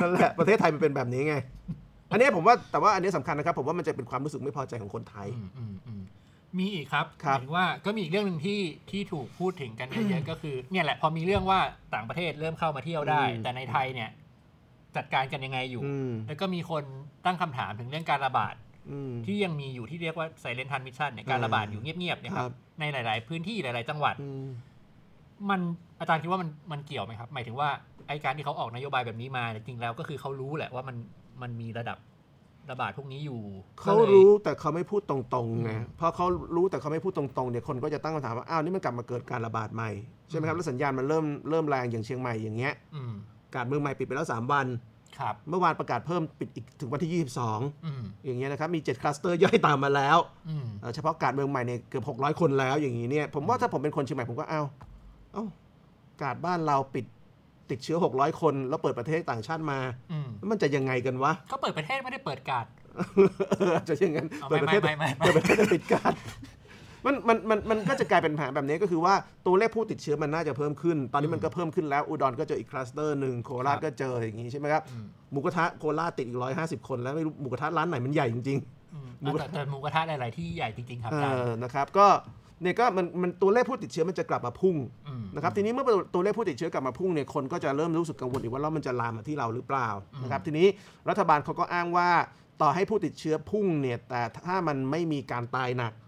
นั่นแหละ ประเทศไทยมันเป็นแบบนี้ไง อันเนี้ยผมว่าแต่ว่าอันนี้สำคัญนะครับ ผมว่ามันจะเป็นความรู้สึกไม่พอใจของคนไทยอืมอืมอืมมีอีกครับครับหมายถึงว่าก็มีอีกเรื่องหนึ่งที่ที่ถูกพูดถึงกันเยอะๆก็คือ เนี่ยแหละพอมีเรื่องว่าต่างประเทศเริ่มเข้ามาเที่ยวได้ แต่ในไทยเนี่ย จัดการกันยังไงอยู่อืมแล้วก็มีคนตั้งคำถามถึงเรื่องการระบาดอืม ที่ยังมีอยู่ที่เรียกว่า silent transmission เนี่ยการระบาดอยู่เงียบๆเนี่ยคครัรับบในหลาย ๆ พื้นที่หลาย ๆ จังหวัดอืมมันอาจารย์คิดว่ามันมันเกี่ยวไหมครับ หมายถึงว่าไอ้การที่เขาออกนโยบายแบบนี้มาเนี่ยจริงแล้วก็คือเขารู้แหละว่ามันมันมีระดับระบาดพวกนี้อยู่เขาก็เลยรู้แต่เขาไม่พูดตรงๆไงอืมเพราะเขารู้แต่เขาไม่พูดตรงๆเนี่ยคนก็จะตั้งคำถามว่าอ้าวนี่มันกลับมาเกิดการระบาดใหม่ใช่ไหมครับแล้วสัญญาณมันเริ่มเริ่มแรงอย่างเชียงใหม่อย่างเงี้ยอืมการเมืองใหม่ปิดไปแล้ว3วัน ครับ เมื่อวานประกาศเพิ่มปิดอีกถึงวันที่อืม22อย่างเงี้ยนะครับมี 7 คลัสเตอร์ย่อยตามมาแล้วอืมเอ่อเฉพาะการเมืองใหม่เนี่ยเกือบ 600 คนแล้วอย่างนี้เนี่ยผมว่าถ้าผมเป็นคนเชียงใหม่ผมก็เอ้าเอ้าการบ้านเราปิดติดเชื้อ 600 คน แล้วเปิดประเทศต่างชาติมา อืมแล้วมันจะยังไงกันวะก็เปิดประเทศไม่ได้เปิดการ์ดเออจะอย่างนั้นเอาเปิดประเทศไม่ไม่ไม่ไม่ เปิดประเทศแล้วปิดการ มันมันมันมันก็จะกลายเป็นปัญหาแบบนี้ก็คือว่าตัวเลขผู้ติดเชื้อมันน่าจะเพิ่มขึ้น ตอนนี้มันก็เพิ่มขึ้นแล้วอุดรก็เจออีกคลัสเตอร์หนึ่งโคราชก็เจออย่างนี้ใช่ไหมครับอืมหมูกระทะโคราชติดอีกร้อยห้าสิบคนแล้วไม่รู้หมูกระทะร้านไหนมันใหญ่จริงอืมหมูกระแต่แต่หมูกระทะหลายๆที่ใหญ่จริงๆครับๆเออาจารย์อนะครับก็เนี่ยก็มันมันตัวเลขผู้ติดเชื้อมันจะกลับมาพุ่งมนะครับทีนี้เมื่อตัวเลขผู้ติดเชื้อกลับมาพุ่งเนี่ยคนก็จะเริ่มรู้สึกกังวลอีกว่าแล้วมันจะลามมาที่เราหรือเปล่านะครับทีนี้รัฐบาลเขาก็อ้างว่าต่อให้ผู้ติดเชื้อพุ่งเนี่ยแต่ถ้ามันไม่มีการตายหนักอืม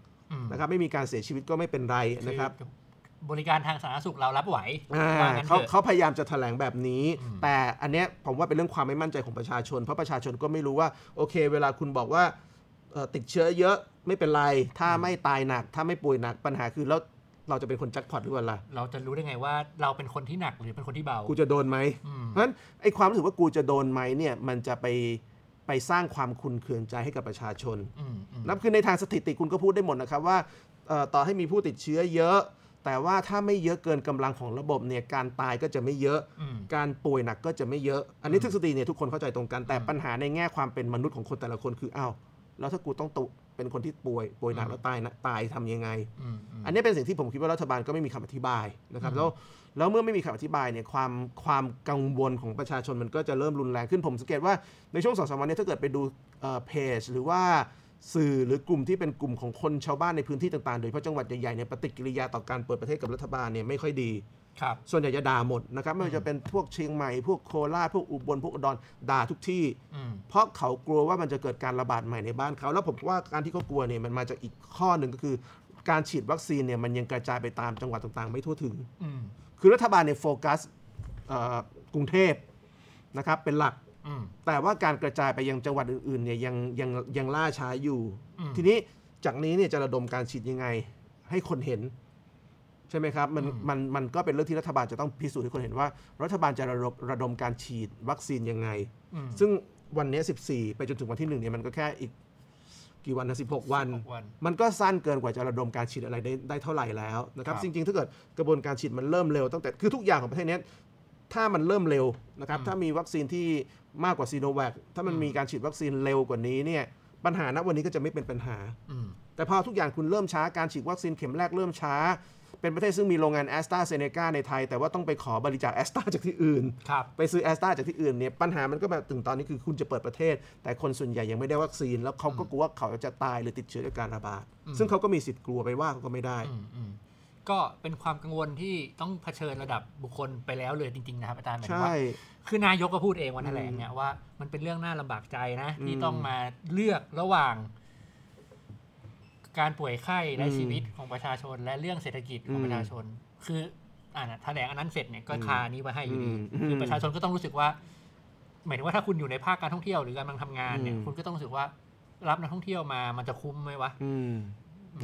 นะครับไม่มีการเสียชีวิตก็ไม่เป็นไรนะครับคือบริการทางสาธารณสุขเรารับไหวอ่าว่างั้นเขาเถอะเขาพยายามจะแถลงแบบนี้อืมแต่อันเนี้ยผมว่าเป็นเรื่องความไม่มั่นใจของประชาชน เพราะประชาชนก็ไม่รู้ว่าโอเค เวลาคุณบอกว่าเอ่อติดเชื้อเยอะไม่เป็นไร ถ้าไม่ตายหนัก ถ้าไม่ป่วยหนักปัญหาคือแล้วเราจะเป็นคนแจ็คพอตหรือเปล่าล่ะเราจะรู้ได้ไงว่าเราเป็นคนที่หนักหรือเป็นคนที่เบา กูจะโดนไหมอืมเพราะฉะนั้นไอ้ความรู้สึกว่ากูจะโดนไหมเนี่ยมันจะไป ไปสร้างความคุนเคืองใจให้กับประชาชนอืมอืมนับคือในทางสถิติคุณก็พูดได้หมดนะครับว่าเอ่อต่อให้มีผู้ติดเชื้อเยอะ แต่ว่าถ้าไม่เยอะเกินกำลังของระบบเนี่ยการตายก็จะไม่เยอะอืมการป่วยหนักก็จะไม่เยอะ อันนี้อืมทฤษฎีเนี่ยทุกคนเข้าใจตรงกันแต่อืมปัญหาในแง่ความเป็นมนุษย์ของคนแต่ละคนคืออ้าวแล้วถ้ากูต้องตุเป็นคนที่ป่วยป่วยหนักอืมแล้วตายนะตายทำยังไงอืมอืมอันนี้เป็นสิ่งที่ผมคิดว่ารัฐบาลก็ไม่มีคำอธิบายนะครับอืมแล้ว แล้วเมื่อไม่มีคำอธิบายเนี่ยความความกังวลของประชาชนมันก็จะเริ่มรุนแรงขึ้นผมสังเกตว่าในช่วงสองสามวันเนี้ถ้าเกิดไปดูเพจหรือว่าสื่อหรือกลุ่มที่เป็นกลุ่มของคนชาวบ้านในพื้นที่ต่างๆ โดยเฉพาะจังหวัดใหญ่ๆเนี่ยปฏิกิริยาต่อการเปิดประเทศกับรัฐบาลเนี่ยไม่ค่อยดีครับส่วนใหญ่จะด่าหมดนะครับไม่ว่าจะเป็นพวกเชียงใหม่ พวกโคราชพวกอุบลพวกอุดรด่าทุกที่อืมเพราะเขากลัวว่ามันจะเกิดการระบาดใหม่ในบ้านเขา แล้วผมว่าการที่เขากลัวเนี่ยมันมาจากอีกข้อหนึ่งก็คือ การฉีดวัคซีนเนี่ยมันยังกระจายไปตามจังหวัดต่างๆ ไม่ทั่วถึงอืม คือรัฐบาลเนี่ยโฟกัสเอ่อกรุงเทพนะครับเป็นหลักอืมแต่ว่าการกระจายไปยังจังหวัดอื่นๆเนี่ยยังยังยังล่าช้าอยู่อืมทีนี้จากนี้เนี่ยจะระดมการฉีดยังไง ให้คนเห็น ใช่ไหมครับมันอืมมันมันก็เป็นเรื่องที่รัฐบาลจะต้องพิสูจน์ให้คนเห็นว่า รัฐบาลจะระดมระดมการฉีดวัคซีนยังไงอืมซึ่งวันเนี้ย14 ไปจนถึงวันที่หนึ่งเนี่ยมันก็แค่อีก กี่วันนะ16วัน 16วัน มันก็สั้นเกินกว่าจะระดมการฉีดอะไรได้ได้เท่าไหร่แล้วนะครับ ครับจริง ๆ ถ้าเกิดกระบวนการฉีดมันเริ่มเร็วตั้งแต่คือทุกอย่างของประเทศเนี้ยถ้ามันเริ่มเร็วนะครับอืมถ้ามีวัคซีนที่มากกว่าซีโนแวคถ้ามันอืมมีการฉีดวัคซีนเร็วกว่านี้เนี่ยปัญหาณวันนี้ก็จะไม่เป็นปัญหา อืม แต่พอทุกอย่างคุณเริ่มช้าการฉีดวัคซีนเข็มแรกเริ่มช้า เป็นประเทศซึ่งมีโรงงานแอสตราเซเนกาในไทย แต่ว่าต้องไปขอบริจาคแอสตราจากที่อื่นครับไปซื้อแอสตราจากที่อื่นเนี่ยปัญหามันก็มาถึงตอนนี้คือคุณจะเปิดประเทศ แต่คนส่วนใหญ่ยังไม่ได้วัคซีน แล้วเขาก็กลัวว่าเขาจะตายหรือติดเชื้อจากการระบาด ซึ่งเขาก็มีสิทธิ์กลัวไปว่าเขาก็ไม่ได้อืมอืมก็เป็นความกังวลที่ต้องเผชิญระดับบุคคลไปแล้วเลยจริง ๆ นะครับอาจารย์หมายถึงใช่ว่าคือนายกก็พูดเองวันแถลงเนี่ยว่ามันเป็นเรื่องน่าลำบากใจนะที่อืมต้องมาเลือกระหว่าง การป่วยไข้และอืมชีวิตของประชาชน และเรื่องเศรษฐกิจของอืมประชาชน คืออ่านะแถลงอันนั้นเสร็จเนี่ยก็คานี้มาให้อยู่ดีอืมคือประชาชนก็ต้องรู้สึกว่า หมายถึงว่าถ้าคุณอยู่ในภาคการท่องเที่ยวหรือกำลังทำงานเนี่ยอืมคุณก็ต้องรู้สึกว่ารับนักท่องเที่ยวมามันจะคุ้มไหมวะอืม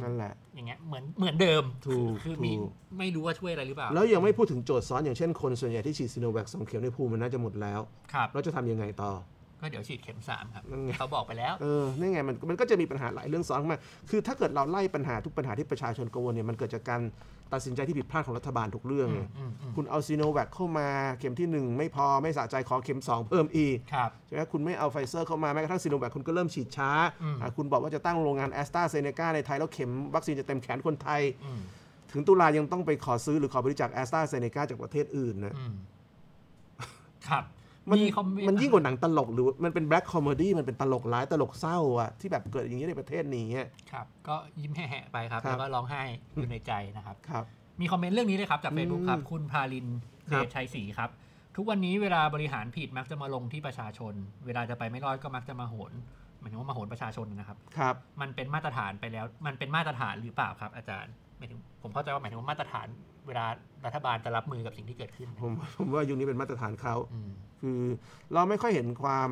นั่นแหละ อย่างเงี้ยเหมือนเหมือนเดิมถูกคือคือมีถูกไม่รู้ว่าช่วยอะไรหรือเปล่า แล้วยังไม่พูดถึงโจทย์ซ้อนอย่างเช่นคนส่วนใหญ่ที่ฉีดซีโนแวคสองเข็มในภูมิมันน่าจะหมดแล้ว ครับเราจะทำยังไงต่อ ก็เดี๋ยวฉีดเข็มสามครับนั่นไงเขาบอกไปแล้วเออนี่ไงมันมันก็จะมีปัญหาหลายเรื่องซ้อนเข้ามาคือถ้าเกิดเราไล่ปัญหาทุกปัญหาที่ประชาชนกังวลเนี่ยมันเกิดจากการตัดสินใจที่ผิดพลาดของรัฐบาลทุกเรื่องไงอืมอืมคุณเอาซีโนแวคเข้ามาเข็มที่ 1 ไม่พอไม่สะใจขอเข็ม 2 เพิ่มอีกครับใช่ไหมคุณไม่เอาไฟเซอร์เข้ามาแม้กระทั่งซีโนแวคคุณก็เริ่มฉีดช้าอืมอะคุณบอกว่าจะตั้งโรงงานแอสตราเซเนกาในไทยแล้วเข็มวัคซีนจะเต็มแขนคนไทยอืมถึงตุลายังต้องไปขอซื้อหรือขอบริจาคแอสตราเซเนกาจากประเทศอื่นนะอืมครับ มันคอเต์มันยิ่งกว่าหนังตลกหรือมันเป็น black comedy มันเป็นตลกร้ายตลกเศร้าอะที่แบบเกิดอย่างนี้ในประเทศนี้อะครับ ก็ยิ้มแหะๆไปครับครับ แล้วก็ร้องไห้อยู่ในใจนะครับครับ มีคอมเมนต์เรื่องนี้เลยครับ จาก Facebook ครับอืมคุณพาลินครัเดบชชัยศรีครับ ทุกวันนี้เวลาบริหารผิดมักจะมาลงที่ประชาชน เวลาจะไปไม่รอดก็มักจะมาโหนหมายถึงว่ามาโหนประชาชนนะครับครับ มันเป็นมาตรฐานไปแล้ว มันเป็นมาตรฐานหรือเปล่าครับ อาจารย์หมายถึงผมเข้าใจว่าหมายถึงว่ามาตรฐานเวลารัฐบาลจะรับมือกับสิ่งที่เกิดขึ้น ผมผมว่ายุคนี้เป็นมาตรฐานเขาอืม คือเราไม่ค่อยเห็นความ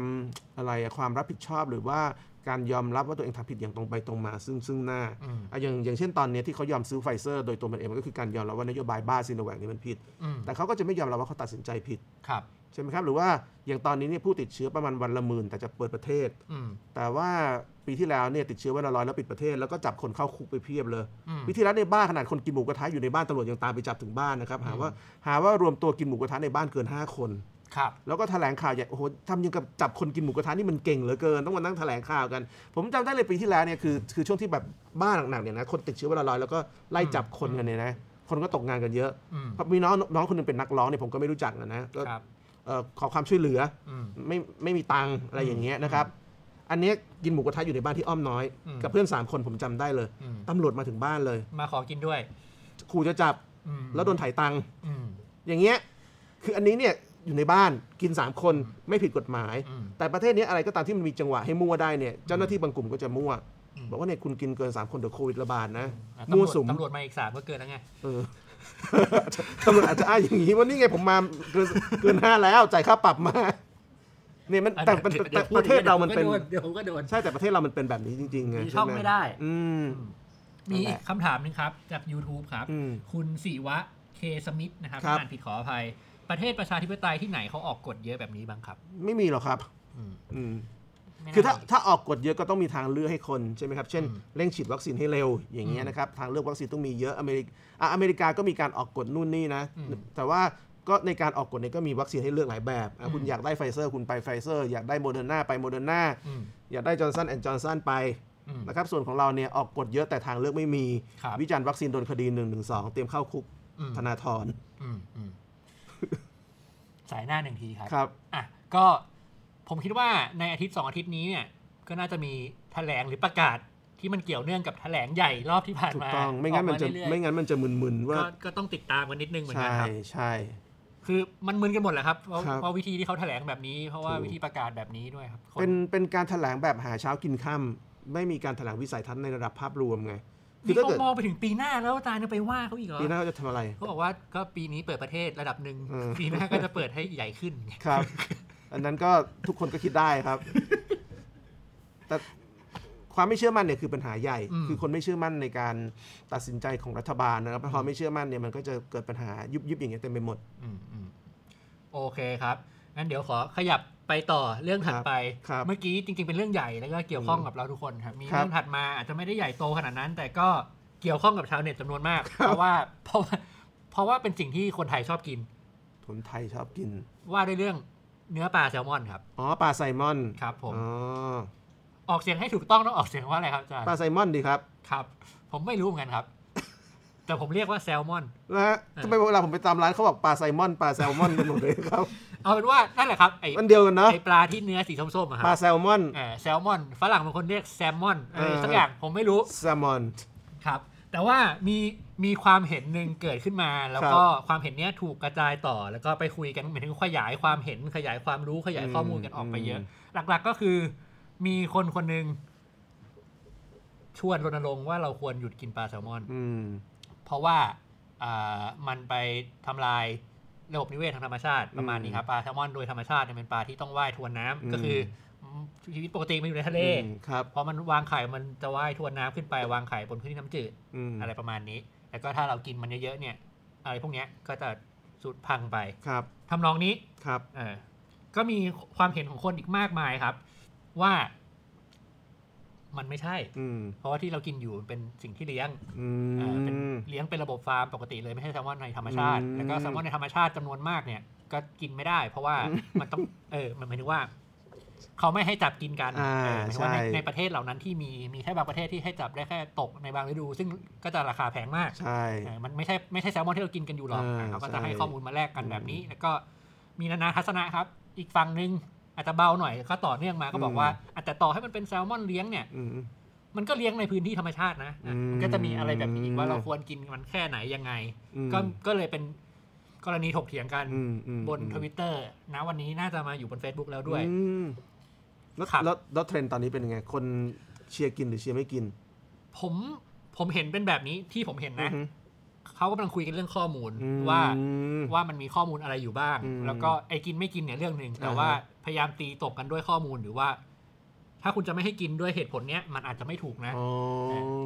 อะไรอะความรับผิดชอบหรือว่าการยอมรับว่าตัวเองทำผิดอย่างตรงไปตรงมา ซึ่งซึ่งหน้าอืมอะอย่างอย่างเช่นตอนเนี้ยที่เขายอมซื้อไฟเซอร์โดยตัวมันเองมันก็คือการยอมรับว่านโยบายบ้าซีโนแวคนี่มันผิดอืมแต่เขาก็จะไม่ยอมรับว่าเขาตัดสินใจผิดครับใช่ไหมครับ หรือว่าอย่างตอนนี้เนี่ยผู้ติดเชื้อประมาณวันละหมื่นแต่จะเปิดประเทศอืมแต่ว่าปีที่แล้วเนี่ยติดเชื้อวันละร้อยแล้วปิดประเทศแล้วก็จับคนเข้าคุกไปเพียบเลยอืมปีที่แล้วในบ้านขนาดคนกินหมูกระทะอยู่ในบ้านตำรวจยังตามไปจับถึงบ้านนะครับหาว่าหาว่ารวมตัวกินหมูกระทะในบ้านเกิน 5 คน ครับ แล้วก็แถลงข่าวใหญ่โอ้โหทำยังกับจับคนกินหมูกระทะนี่มันเก่งเหลือเกิน ต้องมานั่งแถลงข่าวกัน ผมจำได้เลยปีที่แล้วเนี่ยคือคือช่วงที่แบบบ้านหนักๆเนี่ยนะคนติดเชื้อวันละร้อยแล้วก็ไล่จับคนกันเนี่ยนะคนก็ตกงานกันเยอะอืม เพราะมีน้องน้องคนหนึงเป็นนักร้องเนี่ยผมก็ไม่รู้จักนะนะก็ครับ เอ่อขอความช่วยเหลืออืม ไม่ไม่มีตังค์อะไรอย่างเงี้ยนะครับ อันเนี้ยกินหมูกระทะอยู่ในบ้านที่อ้อมน้อย อืม กับเพื่อนสามคนผมจำได้เลยอืมตำรวจมาถึงบ้านเลยมาขอกินด้วยขู่จะจับอืมแล้วโดนไถ่ตังค์ อืม อย่างเงี้ย คืออันนี้เนี่ย อยู่ในบ้านกิน 3 คนไม่ผิดกฎหมายอืมแต่ประเทศนี้อะไรก็ตามที่มันมีจังหวะให้มั่วได้เนี่ยเจ้าหน้าที่บางกลุ่มก็จะมั่วอืมบอกว่าเนี่ยคุณกินเกิน 3 คนเดี๋ยวโควิดระบาดนะอะมั่วตำรจสุมตำรวจมาอีกสามก็เกินแล้วไงเออตำรวจอาจจะอ้างอย่างนี้ว่านี่ไงผมมาเกินเกินห้าแล้วจ่ายค่าปรับมาเนี่ยมันแต่แต่แต่แต่ประเทศเรามันเป็นเดี๋ยวผมก็โดนใช่แต่ประเทศเรามันเป็นแบบนี้จริงๆไงมีช่องใหไม่ได้ อืมมีนั่นแหละอีกคำถามหนึ่งครับ จาก YouTube ครับอืมคุณศิวะเคสมิธนะครับครับอ่านผิดขออภัย ประเทศประชาธิปไตยที่ไหนเขาออกกฎเยอะแบบนี้บ้างครับ ไม่มีหรอกครับอืมอืมไม่นี่คือถ้ามีถ้าออกกฎเยอะก็ต้องมีทางเลือกให้คนใช่ไหมครับเช่นอืมเร่งฉีดวัคซีนให้เร็วอย่างเงี้ยอืมนะครับทางเลือกวัคซีนต้องมีเยอะอเมริกอะอเมริกาก็มีการออกกฎนู่นนี่นะอืมแต่ว่าก็ในการออกกฎเนี่ยก็มีวัคซีนให้เลือกหลายแบบอะอืมคุณอยากได้ไฟเซอร์คุณไปไฟเซอร์อยากได้โมเดอร์นาไปโมเดอร์นาอืมอยากได้จอร์นสันแอนด์จอร์นสันไปอืมนะครับส่วนของเราเนี่ยออกกฎเยอะแต่ทางเลือกไม่มีครับวิจารณ์วัคซีนโดนคดี1นึงเตรียมเข้าคุกอืมธนาธรอืมอืม สายหน้าหนึ่งทีครับครับอะก็ผมคิดว่าในอาทิตย์สองอาทิตย์นี้เนี่ยก็น่าจะมีแถลงหรือประกาศที่มันเกี่ยวเนื่องกับแถลงใหญ่รอบที่ผ่านถูกมาต้องไม่งั้นมันจะออกมาเรื่อยๆไม่งั้นมันจะมึนๆว่าก็ก็ต้องติดตามกันนิดนึงเหมือนกันใช่ครับใช่คือมันมึนกันหมดแหละครับเพราะครับเพราะวิธีที่เขาแถลงแบบนี้ เพราะว่าถูกวิธีประกาศแบบนี้ด้วยครับคนเป็นเป็นการแถลงแบบหาเช้ากินค่ำไม่มีการแถลงวิสัยทัศน์ในระดับภาพรวมไง คือนี่ถ้าเขาเกิดมองไปถึงปีหน้าแล้วอาจารย์จะไปว่าเขาอีกเหรอปีหน้าเขาจะทำอะไรเขาบอกว่าก็ปีนี้เปิดประเทศระดับหนึ่งเออปีหน้าก็จะเปิดให้ใหญ่ขึ้นครับ อันนั้นก็ทุกคนก็คิดได้ครับ แต่ความไม่เชื่อมั่นเนี่ยคือปัญหาใหญ่อืมคือคนไม่เชื่อมั่นในการตัดสินใจของรัฐบาลนะครับพอไม่เชื่อมั่นเนี่ยมันก็จะเกิดปัญหายุบยิบอย่างเงี้ยเต็มไปหมดอืมอืมโอเคครับ งั้นเดี๋ยวขอขยับไปต่อเรื่องถัดไปครับเมื่อกี้จริง ๆ เป็นเรื่องใหญ่แล้วก็เกี่ยวข้องกับเราทุกคนครับ มีครับเรื่องถัดมาอาจจะไม่ได้ใหญ่โตขนาดนั้น แต่ก็เกี่ยวข้องกับชาวเน็ตจำนวนมาก เพราะว่าเพราะว่าเพราะว่าเป็นสิ่งที่คนไทยชอบกิน คนไทยชอบกิน ว่าด้วยเรื่องเนื้อปลาแซลมอนครับ อ๋อปลาไซมอน ครับผมอ๋อออกเสียงให้ถูกต้องต้องออกเสียงว่าอะไรครับอาจารย์ ปลาไซมอนดีครับ ครับ ผมไม่รู้เหมือนกันครับ แต่ผมเรียกว่าแซลมอน นะฮะทำไมเวลาผมไปตามร้านเขาบอกปลาไซลมอนปลาแซลมอนกันหมดเลยครับ เอาเป็นว่านั่นแหละครับไอ้มันเดียวกันเนาะไอ้ปลาที่เนื้อสีส้มๆอะคปลารับแซลมอนเออแซลมอนฝรั่งบางคนเรียกแซลมอนอะไรเออสักอย่างผมไม่รู้แซลมอนครับ แต่ว่ามีมีความเห็นหนึ่งเกิดขึ้นมา แล้วก็ความเห็นเนี้ยถูกกระจายต่อ แล้วก็ไปคุยกันหมายถึงขยายความเห็นขยายความรู้ขยายข้อมูลกันออกไปเยอะ หลักๆก็คือ มีคนคนหนึ่งชวนรณรงค์ว่าเราควรหยุดกินปลาแซลมอนอืมเพราะว่าอ่ามันไปทำลาย ระบบนิเวศทางธรรมชาติประมาณนี้ครับปลาแซลมอนโดยธรรมชาติเนี่ยเป็นปลาที่ต้องว่ายทวนน้ำอืมก็คือชีวิตปกติมันอยู่ในทะเลอืมครับพอมันวางไข่มันจะว่ายทวนน้ำขึ้นไปวางไข่บนพื้นที่น้ำจืดอืมอะไรประมาณนี้ แล้วก็ถ้าเรากินมันเยอะๆเนี่ย อะไรพวกเนี้ยก็จะสูญพังไปครับทำนองนี้ครับเออก็มีความเห็นของคนอีกมากมายครับ ว่า มันไม่ใช่อืมเพราะว่าที่เรากินอยู่เป็นสิ่งที่เลี้ยงอืเอ่อเป็นมเลี้ยงเป็นระบบฟาร์มปกติเลยไม่ใช่แซลมอนในธรรมชาติอืมแล้วก็แซลมอนในธรรมชาติจำนวนมากเนี่ย ก็กินไม่ได้ เพราะว่ามันต้องเออมันหมายถึงว่าเขาไม่ให้จับกินกันอ่าเออหมายถึงว่าในใช่ในประเทศเหล่านั้นที่มีมีแค่บางประเทศที่ให้จับได้แค่ตกในบางฤดู ซึ่งก็จะราคาแพงมากใช่เออมันไม่ใช่ไม่ใช่แซลมอนที่เรากินกันอยู่หรอกอ่าเขาก็จะใช่ให้ข้อมูลมาแลกกันแบบนี้ แล้วก็มีนานาทัศนะครับ อีกฝั่งหนึ่ง อาจจะเบาหน่อยก็ต่อเนื่องมาก็บอกว่าอาจจะต่อให้มันเป็นแซลมอนเลี้ยงเนี่ยอืมมันก็เลี้ยงในพื้นที่ธรรมชาตินะอะอืมมันก็จะมีอะไรแบบนี้อีกว่าเราควรกินมันแค่ไหนยังไงอืมก็ก็เลยเป็นกรณีถกเถียงกันอืมอืมบนทวิตเตอร์นะวันนี้น่าจะมาอยู่บน Facebook แล้วด้วยอืมแล้วครับแล้วแล้วเทรนด์ตอนนี้เป็นยังไง คนเชียร์กินหรือเชียร์ไม่กิน ผมผมเห็นเป็นแบบนี้ที่ผมเห็นนะอือฮึเขากำลังคุยกันเรื่องข้อมูลอืมว่าว่ามันมีข้อมูลอะไรอยู่บ้างอืมแล้วก็ไอ้กินไม่กินเนี่ยเรื่องหนึ่งแต่อ่าฮะว่า พยายามตีตกกันด้วยข้อมูลหรือว่า ถ้าคุณจะไม่ให้กินด้วยเหตุผลเนี้ยมันอาจจะไม่ถูกนะอ๋อ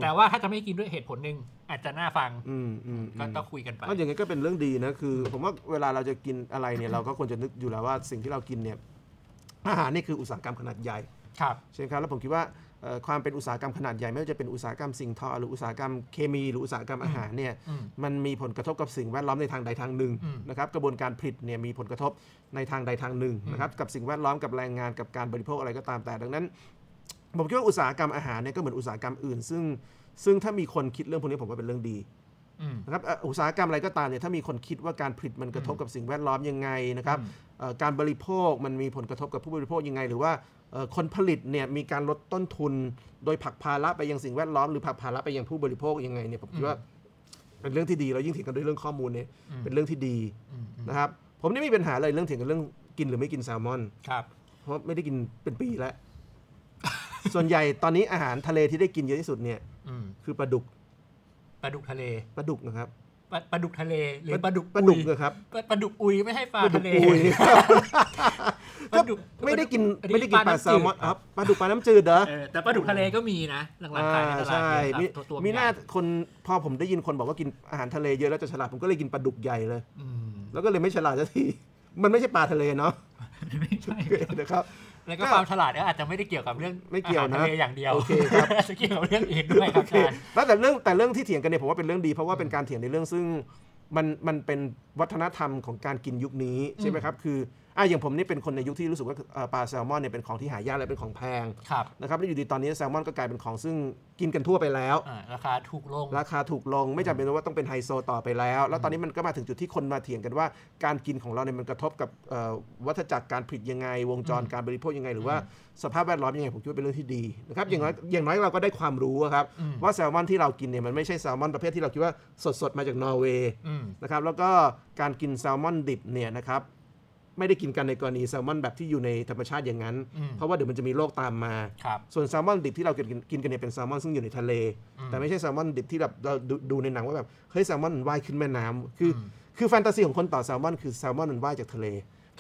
แต่ว่าถ้าจะไม่ให้กินด้วยเหตุผลหนึ่งอาจจะน่าฟังอืมอืมก็อืมต้องคุยกันไปก็อย่างนี้ก็เป็นเรื่องดีนะคือ ผมว่าเวลาเราจะกินอะไรเนี่ยเราก็ควรจะนึกอยู่แล้วว่าสิ่งที่เรากินเนี่ยอาหารนี่คืออุตสาหกรรมขนาดใหญ่ ครับใช่ไหมครับแล้วผมคิดว่าเอ่อ ความเป็นอุตสาหกรรมขนาดใหญ่ไม่ว่าจะเป็นอุตสาหกรรมสิ่งทอ หรืออุตสาหกรรมเคมี หรืออุตสาหกรรมอาหารเนี่ยอืมมันมีผลกระทบกับสิ่งแวดล้อมในทางใดทางหนึ่งอืมนะครับกระบวนการผลิตเนี่ยมีผลกระทบในทางใดทางหนึ่งนะครับกับสิ่งแวดล้อมกับแรงงานกับการบริโภคอะไรก็ตามแต่ดังนั้น ผมคิดว่าอุตสาหกรรมอาหารเนี่ยก็เหมือนอุตสาหกรรมอื่น ซึ่งซึ่งถ้ามีคนคิดเรื่องพวกนี้ผมว่าเป็นเรื่องดีอืมนะครับเอ่ออุตสาหกรรมอะไรก็ตามเนี่ยถ้ามีคนคิดว่าการผลิตมันกระทบกับสิ่งแวดล้อมยังไงนะครับอืมเอ่อการบริโภคมันมีผลกระทบกับผู้บริโภคยังไง หรือว่าเอ่อ คนผลิตเนี่ยมีการลดต้นทุน โดยผลักภาระไปยังสิ่งแวดล้อมหรือผลักภาระไปยังผู้บริโภคยังไงเนี่ยผมคิดว่าเป็นเรื่องที่ดีแล้วยิ่งเถียงกันด้วยเรื่องข้อมูลเนี่ยอืมเป็นเรื่องที่ดีอืมอืมนะครับผมไม่มีปัญหาเลยเรื่องเถียงกันเรื่องกินหรือไม่กินแซลมอนครับเพราะไม่ได้กินเป็นปีแล้ว ส่วนใหญ่ตอนนี้อาหารทะเลที่ได้กินเยอะที่สุดเนี่ยอืมคือปลาดุกปลาดุกทะเลปลาดุกนะครับปลาปลาดุกทะเลหรือปลาดุกปลาดุกอุยนะครับปลาปลาดุกอุยไม่ใช่ปลาปลาดุทะกเลอุยปลาดุ กไม่ได้กินอัไม่ได้กินปลาแซลมอนำจืดครับปลาดุกปลาน้ำจืดเหรอเออแต่ปลาดุกทะเลก็มีนะหลังๆขายในตลาดใช่เยมีอะตัวตัวมีหน้าใญ่คนพอผมได้ยินคนบอกว่ากินอาหารทะเลเยอะแล้วจะฉลาดผมก็เลยกินปลาดุกใหญ่เลยอืมแล้วก็เลยไม่ฉลาดสักทีมันไม่ใช่ปลาทะเลเนาะไม่ใช่นะครับแล้วก็ความฉลาดเนี่ยอาจจะไม่ได้เกี่ยวกับเรื่องไม่เกี่ยวนะอาหารทะเลอย่างเดียวโอเคครับจะเกี่ยวกับเรื่องอื่นด้วยครับโอเคอาจารย์แล้วแต่เรื่องแต่เรื่องที่เถียงกันเนี่ยผมว่าเป็นเรื่องดีเพราะว่าเป็นการเถียงในเรื่องซึ่งมันมันเป็นวัฒนธรรมของการกินยุคนี้ใช่ไหมครับ คือ อะอย่างผมนี่เป็นคนในยุคที่รู้สึกว่าเอ่อปลาแซลมอนเนี่ยเป็นของที่หายากและเป็นของแพงครับนะครับแล้วอยู่ดีตอนนี้แซลมอนก็กลายเป็นของซึ่งกินกันทั่วไปแล้วอ่าราคาถูกลง ราคาถูกลงไม่จำเป็นว่าต้องเป็นไฮโซต่อไปแล้ว แล้วตอนนี้มันก็มาถึงจุดที่คนมาเถียงกันว่า การกินของเราเนี่ยมันกระทบกับเอ่อวัฏจักรการผลิตยังไง วงจรการบริโภคยังไง หรือว่าสภาพแวดล้อมยังไงผมคิดว่าเป็นเรื่องที่ดีนะครับอย่างน้อยอย่างน้อยเราก็ได้ความรู้อะครับอืมว่าแซลมอนที่เรากินเนี่ยมันไม่ใช่แซลมอนประเภทที่เราคิดว่าสดๆมาจากนอร์เวย์อืมนะครับแล้วก็การกินแซลมอนดิบเนี่ยนะครับ ไม่ได้กินกันในกรณีแซลมอนแบบที่อยู่ในธรรมชาติอย่างนั้นอืมเพราะว่าเดี๋ยวมันจะมีโรคตามมาครับส่วนแซลมอนดิบที่เรากินกินกันเนี่ยเป็นแซลมอนซึ่งอยู่ในทะเลอืมแต่ไม่ใช่แซลมอนดิบที่แบบเราดูดูในหนังว่าแบบเฮ้ยแซลมอนมันว่ายขึ้นแม่น้ำคืออมคือแฟนตาซีของคนต่อแซลมอนคือแซลมอนมันว่ายจากทะเล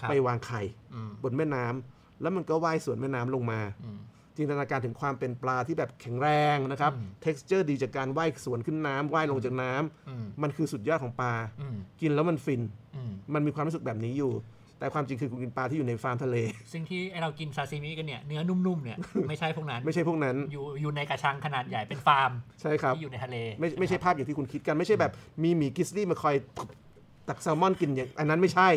ครับไปวางไข่อืมบนแม่น้ำแล้วมันก็ว่ายสวนแม่น้ำลงมาอืมจินตนาการถึงความเป็นปลาที่แบบแข็งแรงนะครับอืม texture ดีจากการว่ายสวนขึ้นน้ำว่ายลงจากน้ำอืมมันคือสุดยอดของปลาอืมกินแล้วมันฟินอืมมันมีความรู้สึกแบบนี้อยู่ แต่ความจริงคือคุณกินปลาที่อยู่ในฟาร์มทะเล ซึ่งที่ไอ้เรากินซาซิมิกันเนี่ยเนื้อนุ่มๆเนี่ยไม่ใช่พวกนั้นไม่ใช่พวกนั้นอยู่อยู่ในกระชังขนาดใหญ่เป็นฟาร์มใช่ครับที่อยู่ในทะเล ไม่ไม่ใช่ภาพอย่างที่คุณคิดกันไม่ใช่แบบมีหมี grizzly มาคอยตักแซลมอนกินอย่างอันนั้นไม่ใช่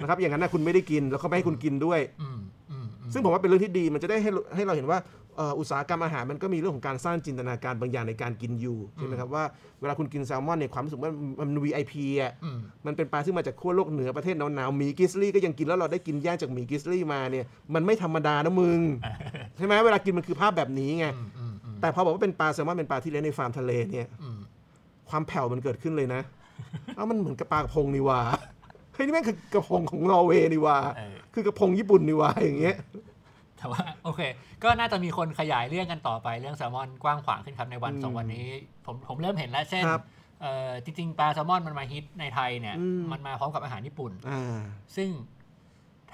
นะครับอย่างนั้นนะคุณไม่ได้กินแล้วเขาไม่ให้คุณกินด้วยอืมอืมอืมซึ่งผมว่าเป็นเรื่องที่ดีมันจะได้ให้ให้เราเห็นว่าเอ่ออุตสาหกรรมอาหารมันก็มีเรื่องของการสร้างจินตนาการบางอย่างในการกินอยู่ใช่ไหมครับว่าเวลาคุณกินแซลมอนเนี่ยความรู้สึกว่ามัน VIP อะอืมมันเป็นปลาซึ่งมาจากขั้วโลกเหนือประเทศหนาวๆหมี grizzly ก็ยังกินแล้วเราได้กินแย่งจากหมี grizzly มาเนี่ยมันไม่ธรรมดานะมึงใช่ไหมเวลากินมันคือภาพแบบนี้ไงอืมอืมอืมแต่พอบอกว่าเป็นปลาแซลมอนเป็นปลาที่เลี้ยงในฟาร์มทะเลเนี่ยอืมความแผ่วมันเกิดขึ้นเลยนะเอ้ามันเหมือนกับปลากะพงนี่หว่าเฮ้ยนี่แม่งคือกะพงของนอร์เวย์นี่หว่าเออคือกะพงญี่ปุ่นนี่หว่าอย่างเงี้ย แต่ว่าโอเค ก็น่าจะมีคนขยายเรื่องกันต่อไปเรื่องแซลมอนกว้างขวางขึ้นครับในวันอืมสองวันนี้ ผมผมเริ่มเห็นแล้วเช่นครับเอ่อจริงๆปลาแซลมอนมันมาฮิตในไทยเนี่ยอืมมันมาพร้อมกับอาหารญี่ปุ่นอ่าซึ่ง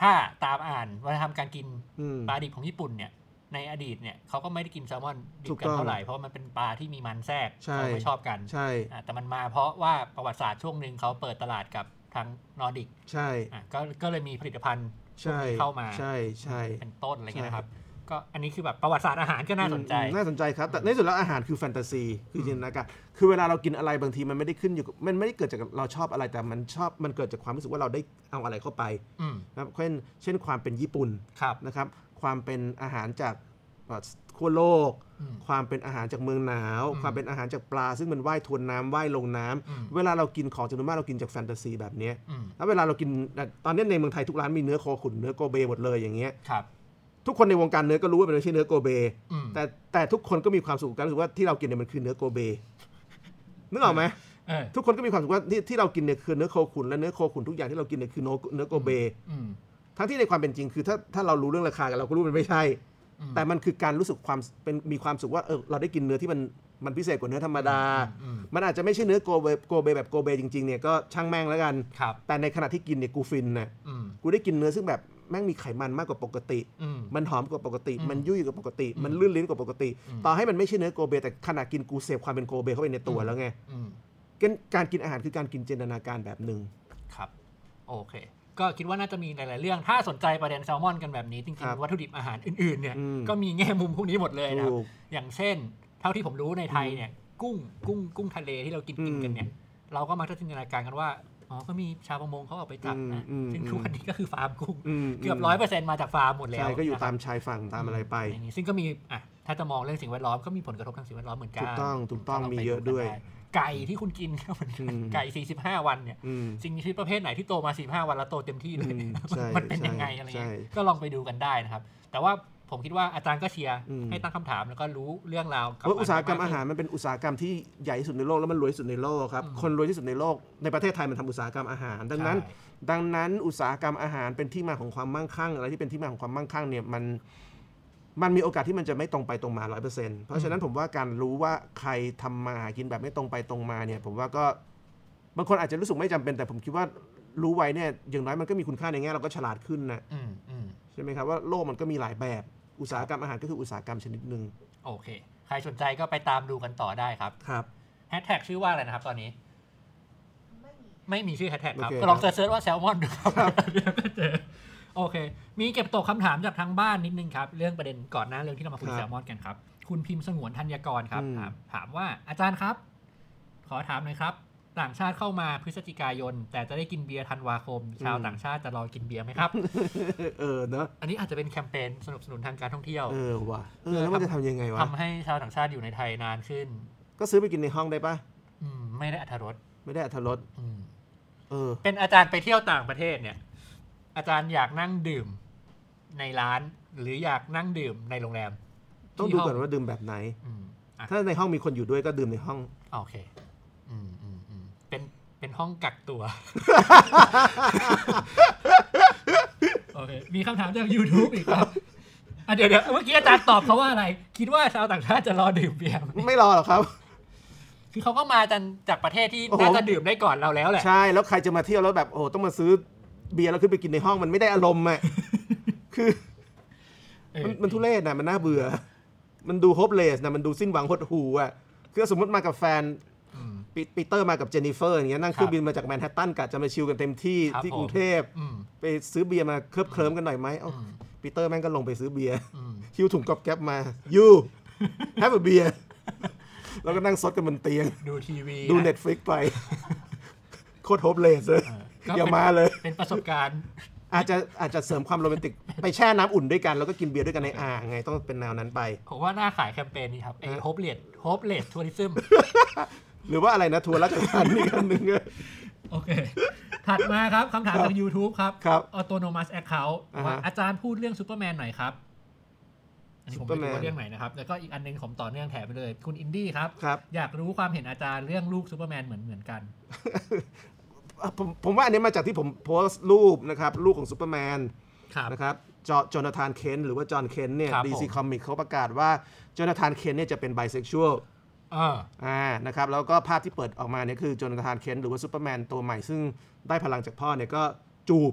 ถ้าตามอ่านวัฒนธรรมการกินอืมปลาดิบของญี่ปุ่นเนี่ยในอดีตเนี่ยเขาก็ไม่ได้กินแซลมอนดิบกันเท่าไหร่ถูกต้องเพราะว่ามันเป็นปลาที่มีมันแทรกใช่เขาไม่ชอบกันใช่อะแต่มันมาเพราะว่าประวัติศาสตร์ช่วงหนึ่งเขาเปิดตลาดกับทางนอร์ดิกใช่อะก็ก็เลยมีผลิตภัณฑ์พวก ใช่นี้เข้ามาใช่ใช่ใช่เป็นต้นอะไรเงี้ยใช่นะครับก็อันนี้คือแบบประวัติศาสตร์อาหารก็น่าสนใจอืมน่าสนใจครับ แต่ในที่สุดแล้วอาหารคือแฟนตาซี คือจินตนาการ คือเวลาเรากินอะไรบางทีมันไม่ได้ขึ้นอยู่กับมันไม่ได้เกิดจากเราชอบอะไร แต่มันชอบ มันเกิดจากความรู้สึกว่าเราได้เอาอะไรเข้าไปอืมนะครับ เช่น เช่นความเป็นญี่ปุ่นครับนะครับ ความเป็นอาหารจากเอ่อขั้วโลกอืม ความเป็นอาหารจากเมืองหนาวอืมความเป็นอาหารจากปลา ซึ่งมันว่ายทวนน้ำว่ายลงน้ำอืมเวลาเรากินของจำนวนมากเรากินจากแฟนตาซีแบบเนี้ยอืมแล้วเวลาเรากินตอนนี้ในเมืองไทยทุกร้านมีเนื้อโคขุนเนื้อโกเบหมดเลยอย่างเงี้ยครับทุกคนในวงการเนื้อก็รู้ว่ามันไม่ใช่เนื้อโกเบอืมแต่แต่ทุกคนก็มีความสุขกับการรู้สึกว่าที่เรากินเนี่ยมันคือเนื้อโกเบนึกออกไหมเออทุกคนก็มีความสุขว่าที่ที่เรากินเนี่ยคือเนื้อโคขุนและเนื้อโคขุนทุกอย่างที่เรากินเนี่ยคือเนื้อเนื้อโกเบอืมทั้งที่ในความเป็นจริงคือถ้าถ้าเรารู้เรื่องราคากันเราก็รู้มันไม่ใช่อืม แต่มันคือการรู้สึกความเป็นมีความสุขว่าเออเราได้กินเนื้อที่มันมันพิเศษกว่าเนื้อธรรมดาอืมมันอาจจะไม่ใช่เนื้อโกเบโกเบแบบโกเบจริงๆเนี่ยก็ช่างแม่งแล้วกันครับแต่ในขณะที่กินเนี่ยกูฟินนะอืมกูได้กินเนื้อซึ่งแบบแม่งมีไขมันมากกว่าปกติอืมมันหอมกว่าปกติอืมมันยุ่ยกว่าปกติอืมมันลื่นลิ้นกว่าปกติอืมต่อให้มันไม่ใช่เนื้อโกเบ แต่ขณะกินกูเสพความเป็นโกเบเข้าไปในตัวแล้วไงอืมการการกินอาหารคือการกินจินตนาการแบบหนึ่งครับ โอเค ก็คิดว่าน่าจะมีหลาย ๆ เรื่อง ถ้าสนใจประเด็นแซลมอนกันแบบนี้จริง ๆ วัตถุดิบอาหารอื่น ๆ เนี่ยอืมก็มีแง่มุมพวกนี้หมดเลยนะครับถูกอย่างเช่น เท่าที่ผมรู้ในไทยเนี่ย กุ้ง กุ้ง กุ้งทะเลที่เรากินกินกันเนี่ย เราก็มักจะจินตนาการกันว่า อ๋อ ก็มีชาวประมงเขาออกไปจับนะอืมอืมซึ่งทุกวันนี้ก็คือฟาร์มกุ้งมเกือบร้อยเปอร์เซ็นต์มาจากฟาร์มหมดแล้ว ใช่ ก็อยู่นะครับตามชายฝั่งตามอะไรไปย่างนี้ซึ่งก็มี อะ ถ้าจะมองเรื่องสิ่งแวดล้อมก็มีผลกระทบทางสิ่งแวดล้อมเหมือนกัน ถูกต้อง ถูกต้องลไปมีเยอะด้วยกัน ไไก่ที่คุณกินก็เหมือนกันอืมไก่ 45 วันเนี่ยอืมสิ่งมีชีวิตประเภทไหนที่โตมา 45 วันแล้วโตเต็มที่เลยอืมใช่มันเป็นใช่ยังไงอะไรเงี้ยใช่ก็ลองไปดูกันได้นะครับ แต่ว่าผมคิดว่าอาจารย์ก็เชียร์อืมให้ตั้งคำถามแล้วก็รู้เรื่องราวบเพราะอุตสาหกรรมนอาหารมันเป็นอุตสาหกรรมที่ใหญ่ที่สุดในโลกแล้วมันรวยที่สุดในโลกครับอืมคนรวยที่สุดในโลกในประเทศไทยมันทำอุตสาหกรรมอาหาร ดังนั้นใช่ดังนั้นอุตสาหกรรมอาหารเป็นที่มาของความมั่งคั่ง อะไรที่เป็นที่มาของความมั่งคั่งเนี่ยมัน มันมีโอกาสที่มันจะไม่ตรงไปตรงมาร้อยเปอร์เซ็นต์เพราะฉะนั้นผมว่าการรู้ว่าใครทำมาหากินแบบไม่ตรงไปตรงมาเนี่ยผมว่าก็บางคนอาจจะรู้สึกไม่จำเป็นแต่ผมคิดว่ารู้ไว้เนี่ยอย่างน้อยมันก็มีคุณค่าในแง่เราก็ฉลาดขึ้นนะอืมอืมใช่ไหมครับว่าโลกมันก็มีหลายแบบ อุตสาหกรรมอาหารก็คืออุตสาหกรรมชนิดหนึ่งโอเค ใครสนใจก็ไปตามดูกันต่อได้ครับครับแฮชแท็กชื่อว่าอะไรนะครับตอนนี้ ไม่มีชื่อแฮชแท็กครับโอเคก็ลอง search ว่าแซลมอนดูครับเดี๋ยวก็เจอ โอเค มีเก็บตกคำถามจากทางบ้านนิดนึงครับ เรื่องประเด็นก่อนหน้าเรื่องที่เรามาคุยแซลมอนกันครับ คุณพิมพ์สงวนธัญกรครับ ถามถามว่าอาจารย์ครับ ขอถามหน่อยครับ ต่างชาติเข้ามาพฤศจิกายน แต่จะได้กินเบียร์ธันวาคม ชาวต่างชาติจะรอกินเบียร์ไหมครับ เออเนอะอันนี้อาจจะเป็นแคมเปญสนับสนุนทางการท่องเที่ยวเออว่ะเออแล้วมันจะทำยังไงวะทำให้ชาวต่างชาติอยู่ในไทยนานขึ้น ก็ซื้อไปกินในห้องได้ปะอืมไม่ได้อรรถรสไม่ได้อัตรสอืมเออเป็นอาจารย์ไปเที่ยวต่างประเทศเนี่ย อาจารย์อยากนั่งดื่มในร้านหรืออยากนั่งดื่มในโรงแรม ต้องที่ดูห้ก่อนว่าดื่มแบบไหน อืมอะถ้าในห้องมีคนอยู่ด้วยก็ดื่มในห้อง โอเค อืมอืมอืมเป็นเป็นห้องกักตัว โอเค มีคำถามจาก YouTube อีกครับอะเดี๋ยวเดี๋ยวเมื่อกี้อาจารย์ตอบเขาว่าอะไร คิดว่าชาวต่างชาติจะรอดื่มเบียร์ไหมไม่รอหรอกครับ คือเขาก็มาจากจากประเทศที่โอ้โห น่าจะดื่มได้ก่อนเราแล้วแหละ ใช่แล้วใครจะมาเที่ยวแล้วแบบโอ้โหต้องมาซื้อ เบียร์แล้วขึ้นไปกินในห้องมันไม่ได้อารมณ์อะคือเออมันมันทุเรศนะมันน่าเบื่อ มันดู hopeless นะมันดูสิ้นหวังหดหู่อะคือสมมติมากับแฟนอืมปีปีเตอร์มากับเจนนิเฟอร์อย่างเงี้ยนั่งเครื่องบินมาจากแมนฮัตตันกะจะมา chill กันเต็มที่ครับที่ผมกรุงเทพอืมไปซื้อเบียร์มาเคลิบเคลิ้มกันหน่อยไหมเอ้าอืมปีเตอร์แม่งก็ลงไปซื้อเบียร์อืมหิ้วถุงก๊อบแก๊บมา you have a beer แล้วก็นั่งซดกันบนเตียง ดูทีวี ดูนะ Netflix ไป โคตร hopeless เลย เออก็อย่าเป็นมาเลย เป็นประสบการณ์ อาจจะอาจจะเสริมความโรแมนติก ไปแช่น้ำอุ่นด้วยกัน แล้วก็กินเบียร์ด้วยกันในอ่างไงต้องเป็นแนวนั้นไป ผมว่าน่าขายแคมเปญนี้ครับไอ้ฮะ hopeless hopeless tourismหรือว่าอะไรนะทัวร์ราชการนี่กันหนึ่งอะโอเค ถัดมาครับคำถามจาก YouTube ครับครับ Autonomous Account อ่าฮะว่าอาจารย์พูดเรื่องซูเปอร์แมนหน่อยครับอันนี้ผมไม่รู้ Superman ว่าเรื่องไหนนะครับ แล้วก็อีกอันหนึ่งผมต่อเนื่องแถมไปเลย คุณอินดี้ครับครับ อยากรู้ความเห็นอาจารย์เรื่องลูกซูเปอร์แมนเหมือนเหมือนกันอะ ผมผมว่าอันนี้มาจากที่ผมโพสต์รูปนะครับลูกของซูเปอร์แมนครับ นะครับจอจอนาธานเคนต์หรือว่าจอนเคนต์เนี่ยครับ DC Comics เขาประกาศว่าจอนาธานเคนต์เนี่ยจะเป็นไบเซ็กชวลเอออ่า นะครับ แล้วก็ภาพที่เปิดออกมาเนี่ยคือจอนาธานเคนต์หรือว่าซูเปอร์แมนตัวใหม่ ซึ่งได้พลังจากพ่อเนี่ยก็จูบ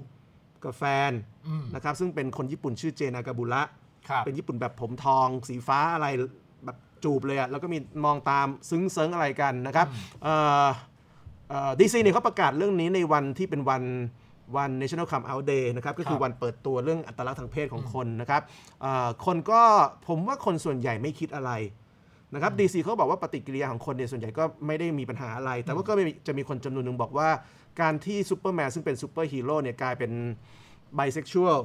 กับแฟนอืม นะครับ ซึ่งเป็นคนญี่ปุ่นชื่อเจนากามูระ ครับ เป็นญี่ปุ่นแบบผมทอง สีฟ้าอะไรแบบจูบเลยอะแล้วก็มีมองตามซึ้งเซิ้งอะไรกันนะครับ DC เนี่ยเขาประกาศเรื่องนี้ในวันที่เป็นวันวัน National Come Out Day นะครับก็คือครับวันเปิดตัวเรื่องอัตลักษณ์ทางเพศของคนนะครับเอ่อคนก็ผมว่าคนส่วนใหญ่ไม่คิดอะไรนะครับ DC เขาบอกว่าปฏิกิริยาของคนเนี่ยส่วนใหญ่ก็ไม่ได้มีปัญหาอะไร แต่ว่าก็มีจะมีคนจำนวนหนึ่งบอกว่า การที่ซูเปอร์แมนซึ่งเป็นซูเปอร์ฮีโร่เนี่ยกลายเป็นไบเซ็กชวล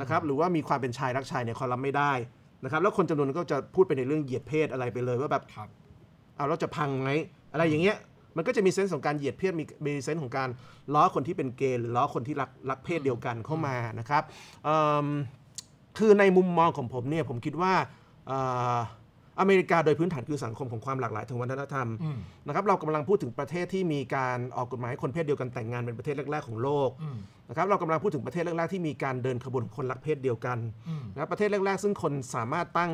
นะครับหรือว่ามีความเป็นชายรักชายเนี่ยเขารับไม่ได้นะครับแล้วคนจำนวนนึงก็จะพูดไปในเรื่องเหยียดเพศอะไรไปเลยว่าแบบครับเอาเราจะพังไหมอะไรอย่างเงี้ย มันก็จะมี sense ของการเหยียดเพศมีมี sense ของการล้อคนที่เป็นเกย์หรือล้อคนที่รักรักเพศเดียวกันเข้ามานะครับเอิ่มคือในมุมมองของผมเนี่ยผมคิดว่าเอ่ออเมริกาโดยพื้นฐานคือสังคมของความหลากหลายทางวัฒนธรรมอืมนะครับเรากำลังพูดถึงประเทศที่มีการออกกฎหมายให้คนเพศเดียวกันแต่งงานเป็นประเทศแรก ๆ ของโลกอืมนะครับเรากำลังพูดถึงประเทศแรกๆที่มีการเดินขบวนของคนรักเพศเดียวกันอืมนะครับประเทศแรกๆ ซึ่งคนสามารถตั้ง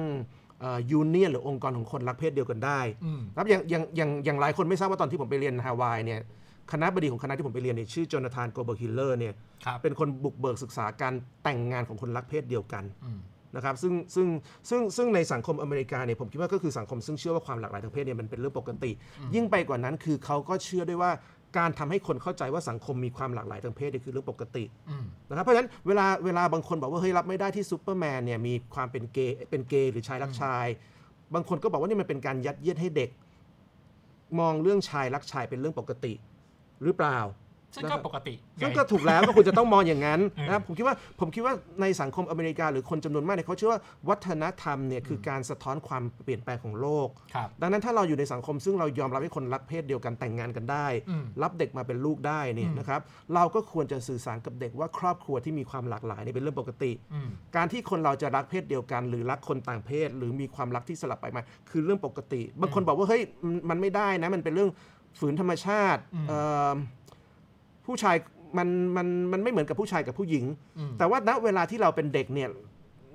ยูเนียนหรือองค์กรของคนรักเพศเดียวกันได้อืมครับอย่างอย่างอย่างอย่างหลายคนไม่ทราบว่าตอนที่ผมไปเรียนฮาวายเนี่ยคณบดีของคณะที่ผมไปเรียนเนี่ยชื่อ Jonathan Goldberg-Hiller เนี่ยครับเป็นคนบุกเบิกศึกษาการแต่งงานของคนรักเพศเดียวกันอืมนะครับซึ่งซึ่งซึ่งซึ่งในสังคมอเมริกาเนี่ยผมคิดว่าก็คือสังคมซึ่งเชื่อว่าความหลากหลายทางเพศเนี่ยมันเป็นเรื่องปกติ ยิ่งไปกว่านั้นคือเขาก็เชื่อด้วยว่า การทำให้คนเข้าใจว่าสังคมมีความหลากหลายทางเพศเนี่ยคือเรื่องปกติอืมนะครับเพราะฉะนั้นเวลาเวลาบางคนบอกว่าเฮ้ยรับไม่ได้ที่ซูเปอร์แมนเนี่ยมีความเป็นเกย์เป็นเกย์หรือชายรักชาย บางคนก็บอกว่านี่มันเป็นการยัดเยียดให้เด็ก มองเรื่องชายรักชายเป็นเรื่องปกติ หรือเปล่า ซึ่งก็ปกติ ซึ่งไงก็ถูกแล้วก็ควรจะต้องมองอย่างนั้นเออนะครับผมคิดว่าผมคิดว่าในสังคมอเมริกาหรือคนจำนวนมากเนี่ยเขาเชื่อว่าวัฒนธรรมเนี่ยคือการสะท้อนความเปลี่ยนแปลงของโลกครับดังนั้นถ้าเราอยู่ในสังคมซึ่งเรายอมรับให้คนรักเพศเดียวกันแต่งงานกันได้อืมรับเด็กมาเป็นลูกได้เนี่ยนะครับเราก็ควรจะสื่อสารกับเด็กว่าครอบครัวที่มีความหลากหลายเนี่ยเป็นเรื่องปกติอืมการที่คนเราจะรักเพศเดียวกัน หรือรักคนต่างเพศ หรือมีความรักที่สลับไปมา คือเรื่องปกติ บางคนบอกว่าเฮ้ยมันมันไม่ได้นะมันเป็นเรื่องฝืนธรรมชาติอืมเอ่อ ผู้ชายมันมันมันไม่เหมือนกับผู้ชายกับผู้หญิงอืมแต่ว่าณเวลาที่เราเป็นเด็กเนี่ย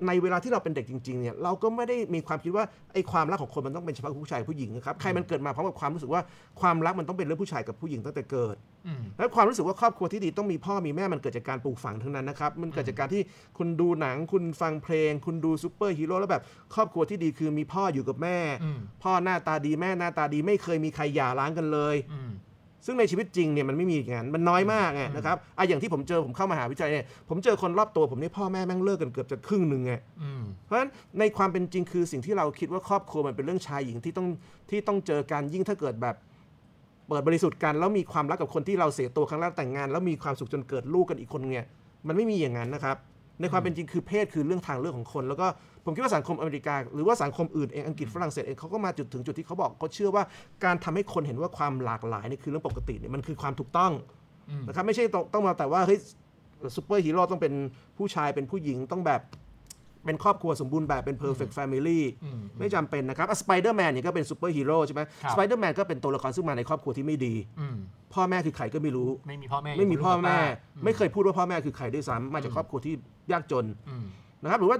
ในเวลาที่เราเป็นเด็กจริงๆเนี่ยเราก็ไม่ได้มีความคิดว่าไอ้ความรักของคนมันต้องเป็นเฉพาะผู้ชายกับผู้หญิงนะครับใครมันเกิดมาพร้อมกับความรู้สึกว่าความรักมันต้องเป็นเรื่องผู้ชายกับผู้หญิงตั้งแต่เกิดอืมแล้วความรู้สึกว่าครอบครัวที่ดีต้องมีพ่อมีแม่มันเกิดจากการปลูกฝังทั้งนั้นนะครับมันเกิดจากการที่คุณดูหนังคุณฟังเพลง คุณดูซูเปอร์ฮีโร่แล้วแบบครอบครัวที่ดีคือมีพ่ออยู่กับแม่อืมพ่อหน้าตาดีแม่หน้าตาดีไม่เคยมีใครหย่าร้างกันเลยอืม ซึ่งในชีวิตจริงเนี่ยมันไม่มีอย่างนั้นมันน้อยมากไงนะครับอะอย่างที่ผมเจอผมเข้ามหาวิทยาลัยเนี่ยผมเจอคนรอบตัวผมนี่พ่อแม่แม่งเลิกกันเกือบจะครึ่งหนึ่งไงอืมเพราะฉะนั้นในความเป็นจริงคือสิ่งที่เราคิดว่าครอบครัวมันเป็นเรื่องชายหญิงที่ต้องที่ต้องเจอกันยิ่งถ้าเกิดแบบเปิดบริสุทธิ์กันแล้วมีความรักกับคนที่เราเสียตัวครั้งแรกแต่งงาน แล้วมีความสุขจนเกิดลูกกันอีกคนเนี่ยมันไม่มีอย่างนั้นนะครับในความเป็นจริงคือเพศคือเรื่องทางเลือกของคน แล้วก็ ผมคิดว่าสังคมอเมริกา หรือว่าสังคมอื่นเองอังกฤษฝรั่งเศสเองเขาก็มาจุดถึงจุดที่เขาบอกเขาเชื่อว่าการทำให้คนเห็นว่าความหลากหลายนี่คือเรื่องปกติเนี่ยมันคือความถูกต้องอืมนะครับไม่ใช่ต้องต้องมาแต่ว่าเฮ้ยซูเปอร์ฮีโร่ต้องเป็นผู้ชายเป็นผู้หญิงต้องแบบเป็นครอบครัวสมบูรณ์แบบเป็น perfect family อืมไม่จำเป็นนะครับสไปเดอร์แมนเนี่ยก็เป็นซูเปอร์ฮีโร่ใช่ไหมครับสไปเดอร์แมนก็เป็นตัวละครซึ่งมาในครอบครัวที่ไม่ดีอืมพ่อแม่คือใครก็ไม่รู้ ไม่มีพ่อแม่ ไม่มีพ่อแม่ยู่กับลูกกับป้าไม่เคยพูดว่าพ่อแม่คือใครด้วยซ้ำมาจากครอบครัวที่ยากจนอืมนะครับหรือว่า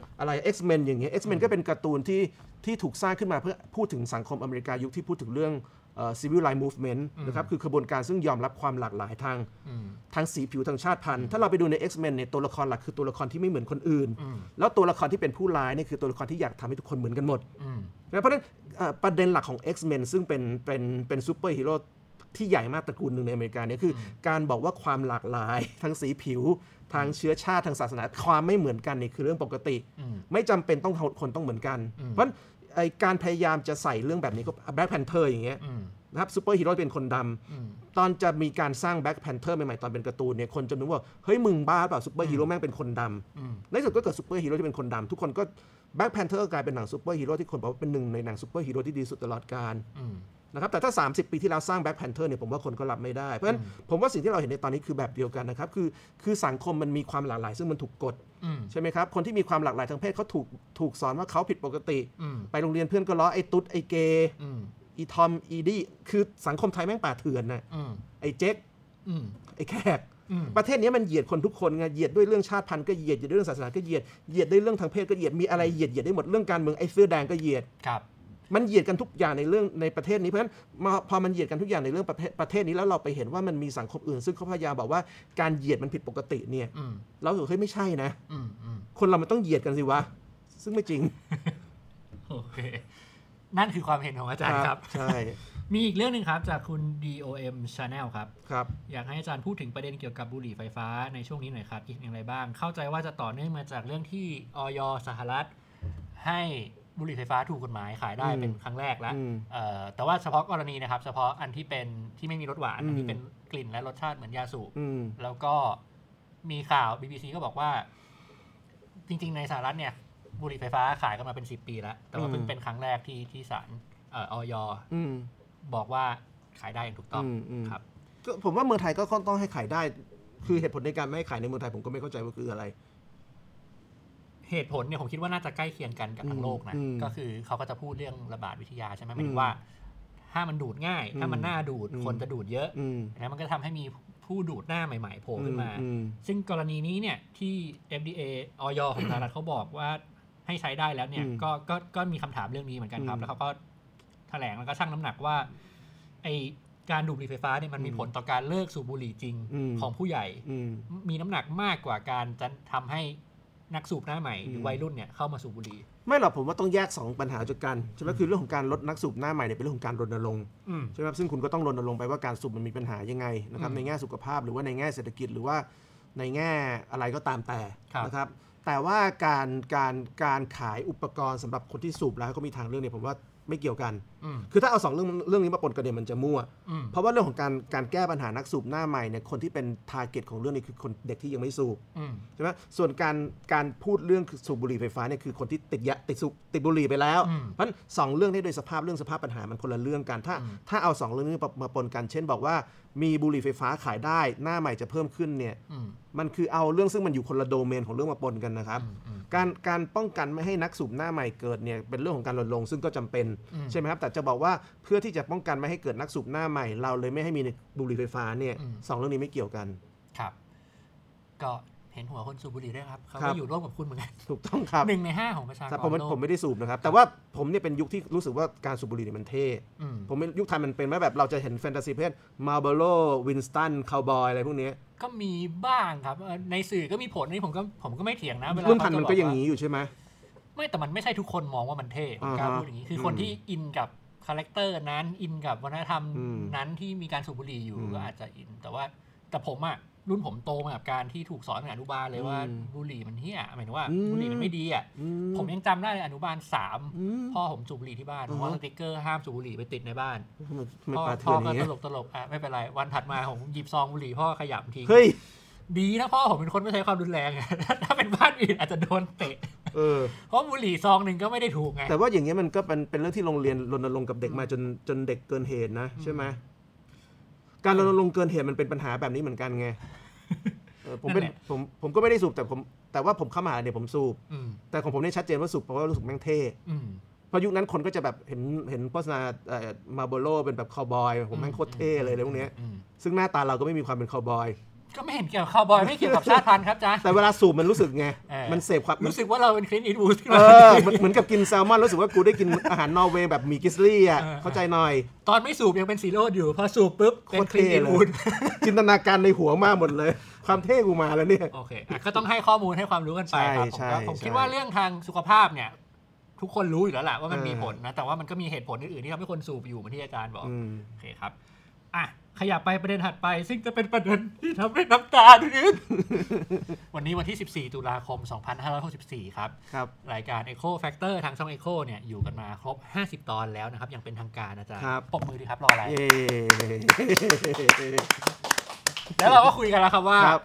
อืมอะไร X-Men อย่างเงี้ย X-Men ก็เป็นการ์ตูนที่ที่ถูกสร้างขึ้นมาเพื่อพูดถึงสังคมอเมริกายุคที่พูดถึงเรื่องเอ่อ civil rights movement นะครับคือขบวนการซึ่งยอมรับความหลากหลายทางอืมทางสีผิวทางชาติพันธุ์ ถ้าเราไปดูใน X-Men เนี่ยตัวละครหลักคือตัวละครที่ไม่เหมือนคนอื่นอืมแล้วตัวละครที่เป็นผู้ร้ายเนี่ยคือตัวละครที่อยากทำให้ทุกคนเหมือนกันหมดอืมนะเพราะฉะนั้นเอ่อประเด็นหลักของ X-Men ซึ่งเป็นเป็นเป็นซูเปอร์ฮีโร่ที่ใหญ่มากตระกูลหนึ่งในอเมริกาเนี่ยคือการบอกว่าความหลากหลายทั้งสีผิว ทางเชื้อชาติทางศาสนาความไม่เหมือนกันนี่คือเรื่องปกติอืมไม่จำเป็นต้องคนต้องเหมือนกันอืมเพราะฉะนั้นไอการพยายามจะใส่เรื่องแบบนี้ก็ Black Panther อย่างเงี้ยอืมนะครับซูเปอร์ฮีโร่เป็นคนดำอืมตอนจะมีการสร้าง Black Panther ใหม่ๆ ตอนเป็นการ์ตูนเนี่ยคนจะนึกว่า เฮ้ยมึงบ้าเปล่าซูเปอร์ฮีโร่แม่งเป็นคนดำอืมในที่สุดก็เกิดซูเปอร์ฮีโร่ที่เป็นคนดำทุกคนก็Black Panther กลายเป็นหนังซูเปอร์ฮีโร่ที่คนบอกว่าเป็นหนึ่งในหนังซูเปอร์ฮีโร่ที่ดีสุดตลอดกาลอืม นะครับแต่ถ้า 30 ปีที่แล้วสร้าง Black Panther เนี่ยผมว่าคนก็รับไม่ได้ เพราะฉะนั้นผมว่าสิ่งที่เราเห็นในตอนนี้คือแบบเดียวกันนะครับคือคือสังคมมันมีความหลากหลาย ซึ่งมันถูกกดอืมใช่ไหมครับคนที่มีความหลากหลายทางเพศเขาถูกถูกสอนว่าเขาผิดปกติอืมไปโรงเรียนเพื่อนก็ล้อไอ้ตุ๊ดไอ้เกย์อืมอีทอมอีดี้คือสังคมไทยแม่งป่าเถื่อนนะอืมไอ้เจ๊กอืมไอ้แขกอืมประเทศนี้มันเหยียดคนทุกคนไงเหยียดด้วยเรื่องชาติพันธุ์ก็เหยียดเหยียดด้วยเรื่องศาสนาก็เหยียดเหยียดด้วยเรื่องทางเพศก็เหยียดมีอะไรเหยียดเหยียดได้หมดเรื่องการเมืองไอ้เสื้อแดงก็เหยียดครับ มันเหยียดกันทุกอย่างในเรื่องในประเทศนี้เพราะฉะนั้นมาพอมันเหยียดกันทุกอย่างในเรื่องประเทศประเทศนี้แล้วเราไปเห็นว่ามันมีสังคมอื่น ซึ่งเขาพยายามบอกว่าการเหยียดมันผิดปกติเนี่ยอืมเราถือเฮ้ยไม่ใช่นะอืมอืมคนเรามันต้องเหยียดกันสิวะ ซึ่งไม่จริงโอเคนั่นคือความเห็นของอาจารย์ครับใช่มีอีกเรื่องหนึ่งครับจากคุณ DOM Channel ครับครับ อยากให้อาจารย์พูดถึงประเด็นเกี่ยวกับบุหรี่ไฟฟ้าในช่วงนี้หน่อยครับคิดอย่างไรบ้าง เข้าใจว่าจะต่อเนื่องมาจากเรื่องที่ออยสหรัฐให้ บุหรี่ไฟฟ้าถูกกฎหมายขายได้อืมเป็นครั้งแรกแล้วอืมเอ่อแต่ว่าเฉพาะกรณีนะครับ เฉพาะอันที่เป็นที่ไม่มีรสหวานอืมอันที่เป็นกลิ่นและรสชาติเหมือนยาสูบอืมแล้วก็มีข่าว BBC ก็บอกว่า จริง ๆ ในสหรัฐเนี่ย บุหรี่ไฟฟ้าขายกันมาเป็น10ปีแล้ว แต่ว่าอืมเพิ่งเป็นครั้งแรกที่ที่ศาลเออยอืมบอกว่าขายได้อย่างถูกต้องอืมอืมครับก็ผมว่าเมืองไทยก็ต้องให้ขายได้ คือเหตุผลในการไม่ให้ขายในเมืองไทยผมก็ไม่เข้าใจว่าคืออะไร เหตุผลเนี่ยผมคิดว่าน่าจะใกล้เคียงกันกับทั้งโลกนะอืมก็คือเขาก็จะพูดเรื่องระบาดวิทยาใช่ไหมหอืมมายถึงว่า ถ้ามันดูดง่าย ถ้ามันอืมน่าดูดอืมคนจะดูดเยอะอืมนะมันก็ทำให้มีผู้ดูดหน้าใหม่ ๆโผล่ขึ้นมาอืมซึ่งกรณีนี้เนี่ยที่ FDA ออยของสหรัฐเขาบอกว่าให้ใช้ได้แล้วเนี่ยอืมก็ก็ก็มีคำถามเรื่องนี้เหมือนกันครับอืมแล้วเขาก็แถลงแล้วก็ชั่งน้ำหนักว่า ไอการดูดบุหรี่ไฟฟ้าเนี่ยมันมีอืมผลต่อการเลิกสูบบุหรี่จริงอืมของผู้ใหญ่อืมมีน้ำหนักมากกว่าการจะทำให้ นักสูบหน้าใหม่หรือมวัยรุ่นเนี่ยเข้ามาสูบบุหรี่ไม่หรอกผมว่าต้องแยก 2 ปัญหาจากกันใช่ไหมคือเรื่องของการลดนักสูบหน้าใหม่เนี่ยเป็นเรื่องของการรณรงค์อืมใช่ไหมครับซึ่งคุณก็ต้องรณรงค์ไปว่าการสูบมันมีปัญหายังไงนะครับอืมในแง่สุขภาพหรือว่าในแง่เศรษฐกิจหรือว่าในแง่อะไรก็ตามแต่ครับนะครับแต่ว่าการการการขายอุปกรณ์สำหรับคนที่สูบแล้วก็มีทางเลือกเนี่ยผมว่า ไม่เกี่ยวกันอืมคือถ้าเอาสองเรื่องเรื่องนี้มาปนกันเนี่ยมันจะมั่วอืมเพราะว่าเรื่องของการการแก้ปัญหานักสูบหน้าใหม่เนี่ยคนที่เป็น target ของเรื่องนี้คือคนเด็กที่ยังไม่สูบอืมใช่ไหมส่วนการการพูดเรื่องสูบบุหรี่ไฟฟ้าเนี่ยคือคนที่ติดยาติดสูบติดบุหรี่ไปแล้วอืมเพราะฉะนั้นสองเรื่องนี้โดยสภาพเรื่องสภาพปัญหามันคนละเรื่องกัน ถ้าอืมถ้าเอาสองเรื่องนี้มามาปนกัน เช่นบอกว่า มีบุหรี่ไฟฟ้าขายได้หน้าใหม่จะเพิ่มขึ้นเนี่ยอืมมันคือเอาเรื่องซึ่งมันอยู่คนละโดเมนของเรื่องมาปนกันนะครับอืมอืมการการป้องกันไม่ให้นักสูบหน้าใหม่เกิดเนี่ยเป็นเรื่องของการรณรงค์ซึ่งก็จำเป็นอืมใช่ไหมครับแต่จะบอกว่าเพื่อที่จะป้องกันไม่ให้เกิดนักสูบหน้าใหม่ เราเลยไม่ให้มีบุหรี่ไฟฟ้าเนี่ยอืมสองเรื่องนี้ไม่เกี่ยวกันครับ ก็ เห็นหัวคนสูบบุหรี่ด้วยครับเขาครัก็บอยู่ร่วมกับคุณเหมือนกันถูกต้องครับหนึ่งในห้าของประชากแต่รผมโลกผมไม่ได้สูบนะครับ แต่ว่าผมเนี่ยเป็นยุคที่รู้สึกว่าการสูบบุหรี่เนี่ยมันเท่อืมผมเป็นยุคไทยมันเป็นว่าแบบเราจะเห็นแฟนตาซีเพศMarlboro Winston คาวบอยอะไรพวกเนี้ยก็มีบ้างครับเอ่อในสื่อก็มีผลนี่ผมก็ผมก็ไม่เถียงนะเวลารุ่นพันเขามันจะบก็ว่อย่างนี้อยู่ใช่ไหมไม่แต่มันไม่ใช่ทุกคนมองว่ามันเท่ผมกล้าอ่าฮะพูดอย่างนี้คือมคนที่อินกับ character นั้นอินกับวัฒนธรรมอืมนั้นที่มีการสูบบุหรี่อยู่อืมก็อาจจะอินแต่ว่าแต่ผมอะ รุ่นผมโตมากับการที่ถูกสอนตั้งแต่อนุบาลเลยว่าอืมบุหรี่มันเหี้ยหมายถึงว่าอืมบุหรี่มันไม่ดีอะอืผมยังจำได้เลยอนุบาลสามอืมพ่อผมสูบบุหรี่ที่บ้านผมว่าฮะติกเกอร์ห้ามสูบบุหรี่ไปติดในบ้านทำไมทำไมพ่อปลาเถื่พ่ออนอก็ย่างเงี้ตยลกตลกอะไม่เป็นไรวันถัดมาผมหยิบซองบุหรี่พ่อขยำทิ้งเฮ้ยดีนะพ่อผมเป็นคนไม่ใช้ความรุนแรงอะถ้าเป็นบ้านอื่นอาจจะโดนเตะเออเพราะบุหรี่ซองหนึ่งก็ไม่ได้ถูกไงแต่ว่าอย่างเงี้ยมันก็เป็นเป็นเรื่องที่โรงเรียนรณรงค์กับเด็กมาจนจนเด็กเกินเหตุนะใช่ไหม การรณรงค์เกินเหตุมันเป็นปัญหาแบบนี้เหมือนกันไงเออผมเป็นนั่นแหละผมผมก็ไม่ได้สูบแต่ผมแต่ว่าผมเข้ามหาเนี่ยผมสูบอืมแต่ของผมเนี่ยชัดเจนว่าสูบเพราะว่ารู้สึกแม่งเท่อืมเพราะยุคนั้นคนก็จะแบบเห็นเห็นโฆษณา Marlboro เป็นแบบคาวบอย ผมแม่งโคตรเท่เลยอะไรพวกเนี้ยอืมซึ่งหน้าตาเราก็ไม่มีความเป็นคาวบอย ก็ไม่เห็นเกี่ยวกับคาวบอยไม่เกี่ยวกับชาติพันธุ์ครับจ้าแต่เวลาสูบมันรู้สึกไงเออมันเสพความมันรู้สึกว่าเราเป็น Clint Eastwood เออเหมือนเหมือนกับกินแซลมอนรู้สึกว่ากูได้กินอาหารนอร์เวย์แบบหมี grizzly อะเออเข้าใจหน่อย ตอนไม่สูบยังเป็น zero อยู่พอสูบปุ๊บเป็นโคตรคลินเท่อีทเลยวูดจินตนาการในหัวมากหมดเลย ความเท่กูมาแล้วเนี่ยโอเคอะก็ต้องให้ข้อมูลให้ความรู้กันไปครับผมใช่ก็ใช่ผมคิดใช่ว่าเรื่องทางสุขภาพเนี่ยทุกคนรู้อยู่แล้วแหละว่ามันเออมีผลนะแต่ว่ามันก็มีเหตุผลอื่นๆที่ทำให้คนสูบอยู่เหมือนที่อาจารย์บอกอืมโอเคครับอะ ขยับไปประเด็นถัดไป ซึ่งจะเป็นประเด็นที่ทำให้น้ำตาถึงวันนี้วันที่ 14 ตุลาคม 2564 ครับ ครับ รายการ Echo Factor ทางช่อง Echo เนี่ยอยู่กันมาครบ 50 ตอนแล้วนะครับ ยังเป็นทางการอาจารย์ครับปรบมือดีครับ รออะไรเย้แล้วเราก็คุยกันแล้วครับว่าครับ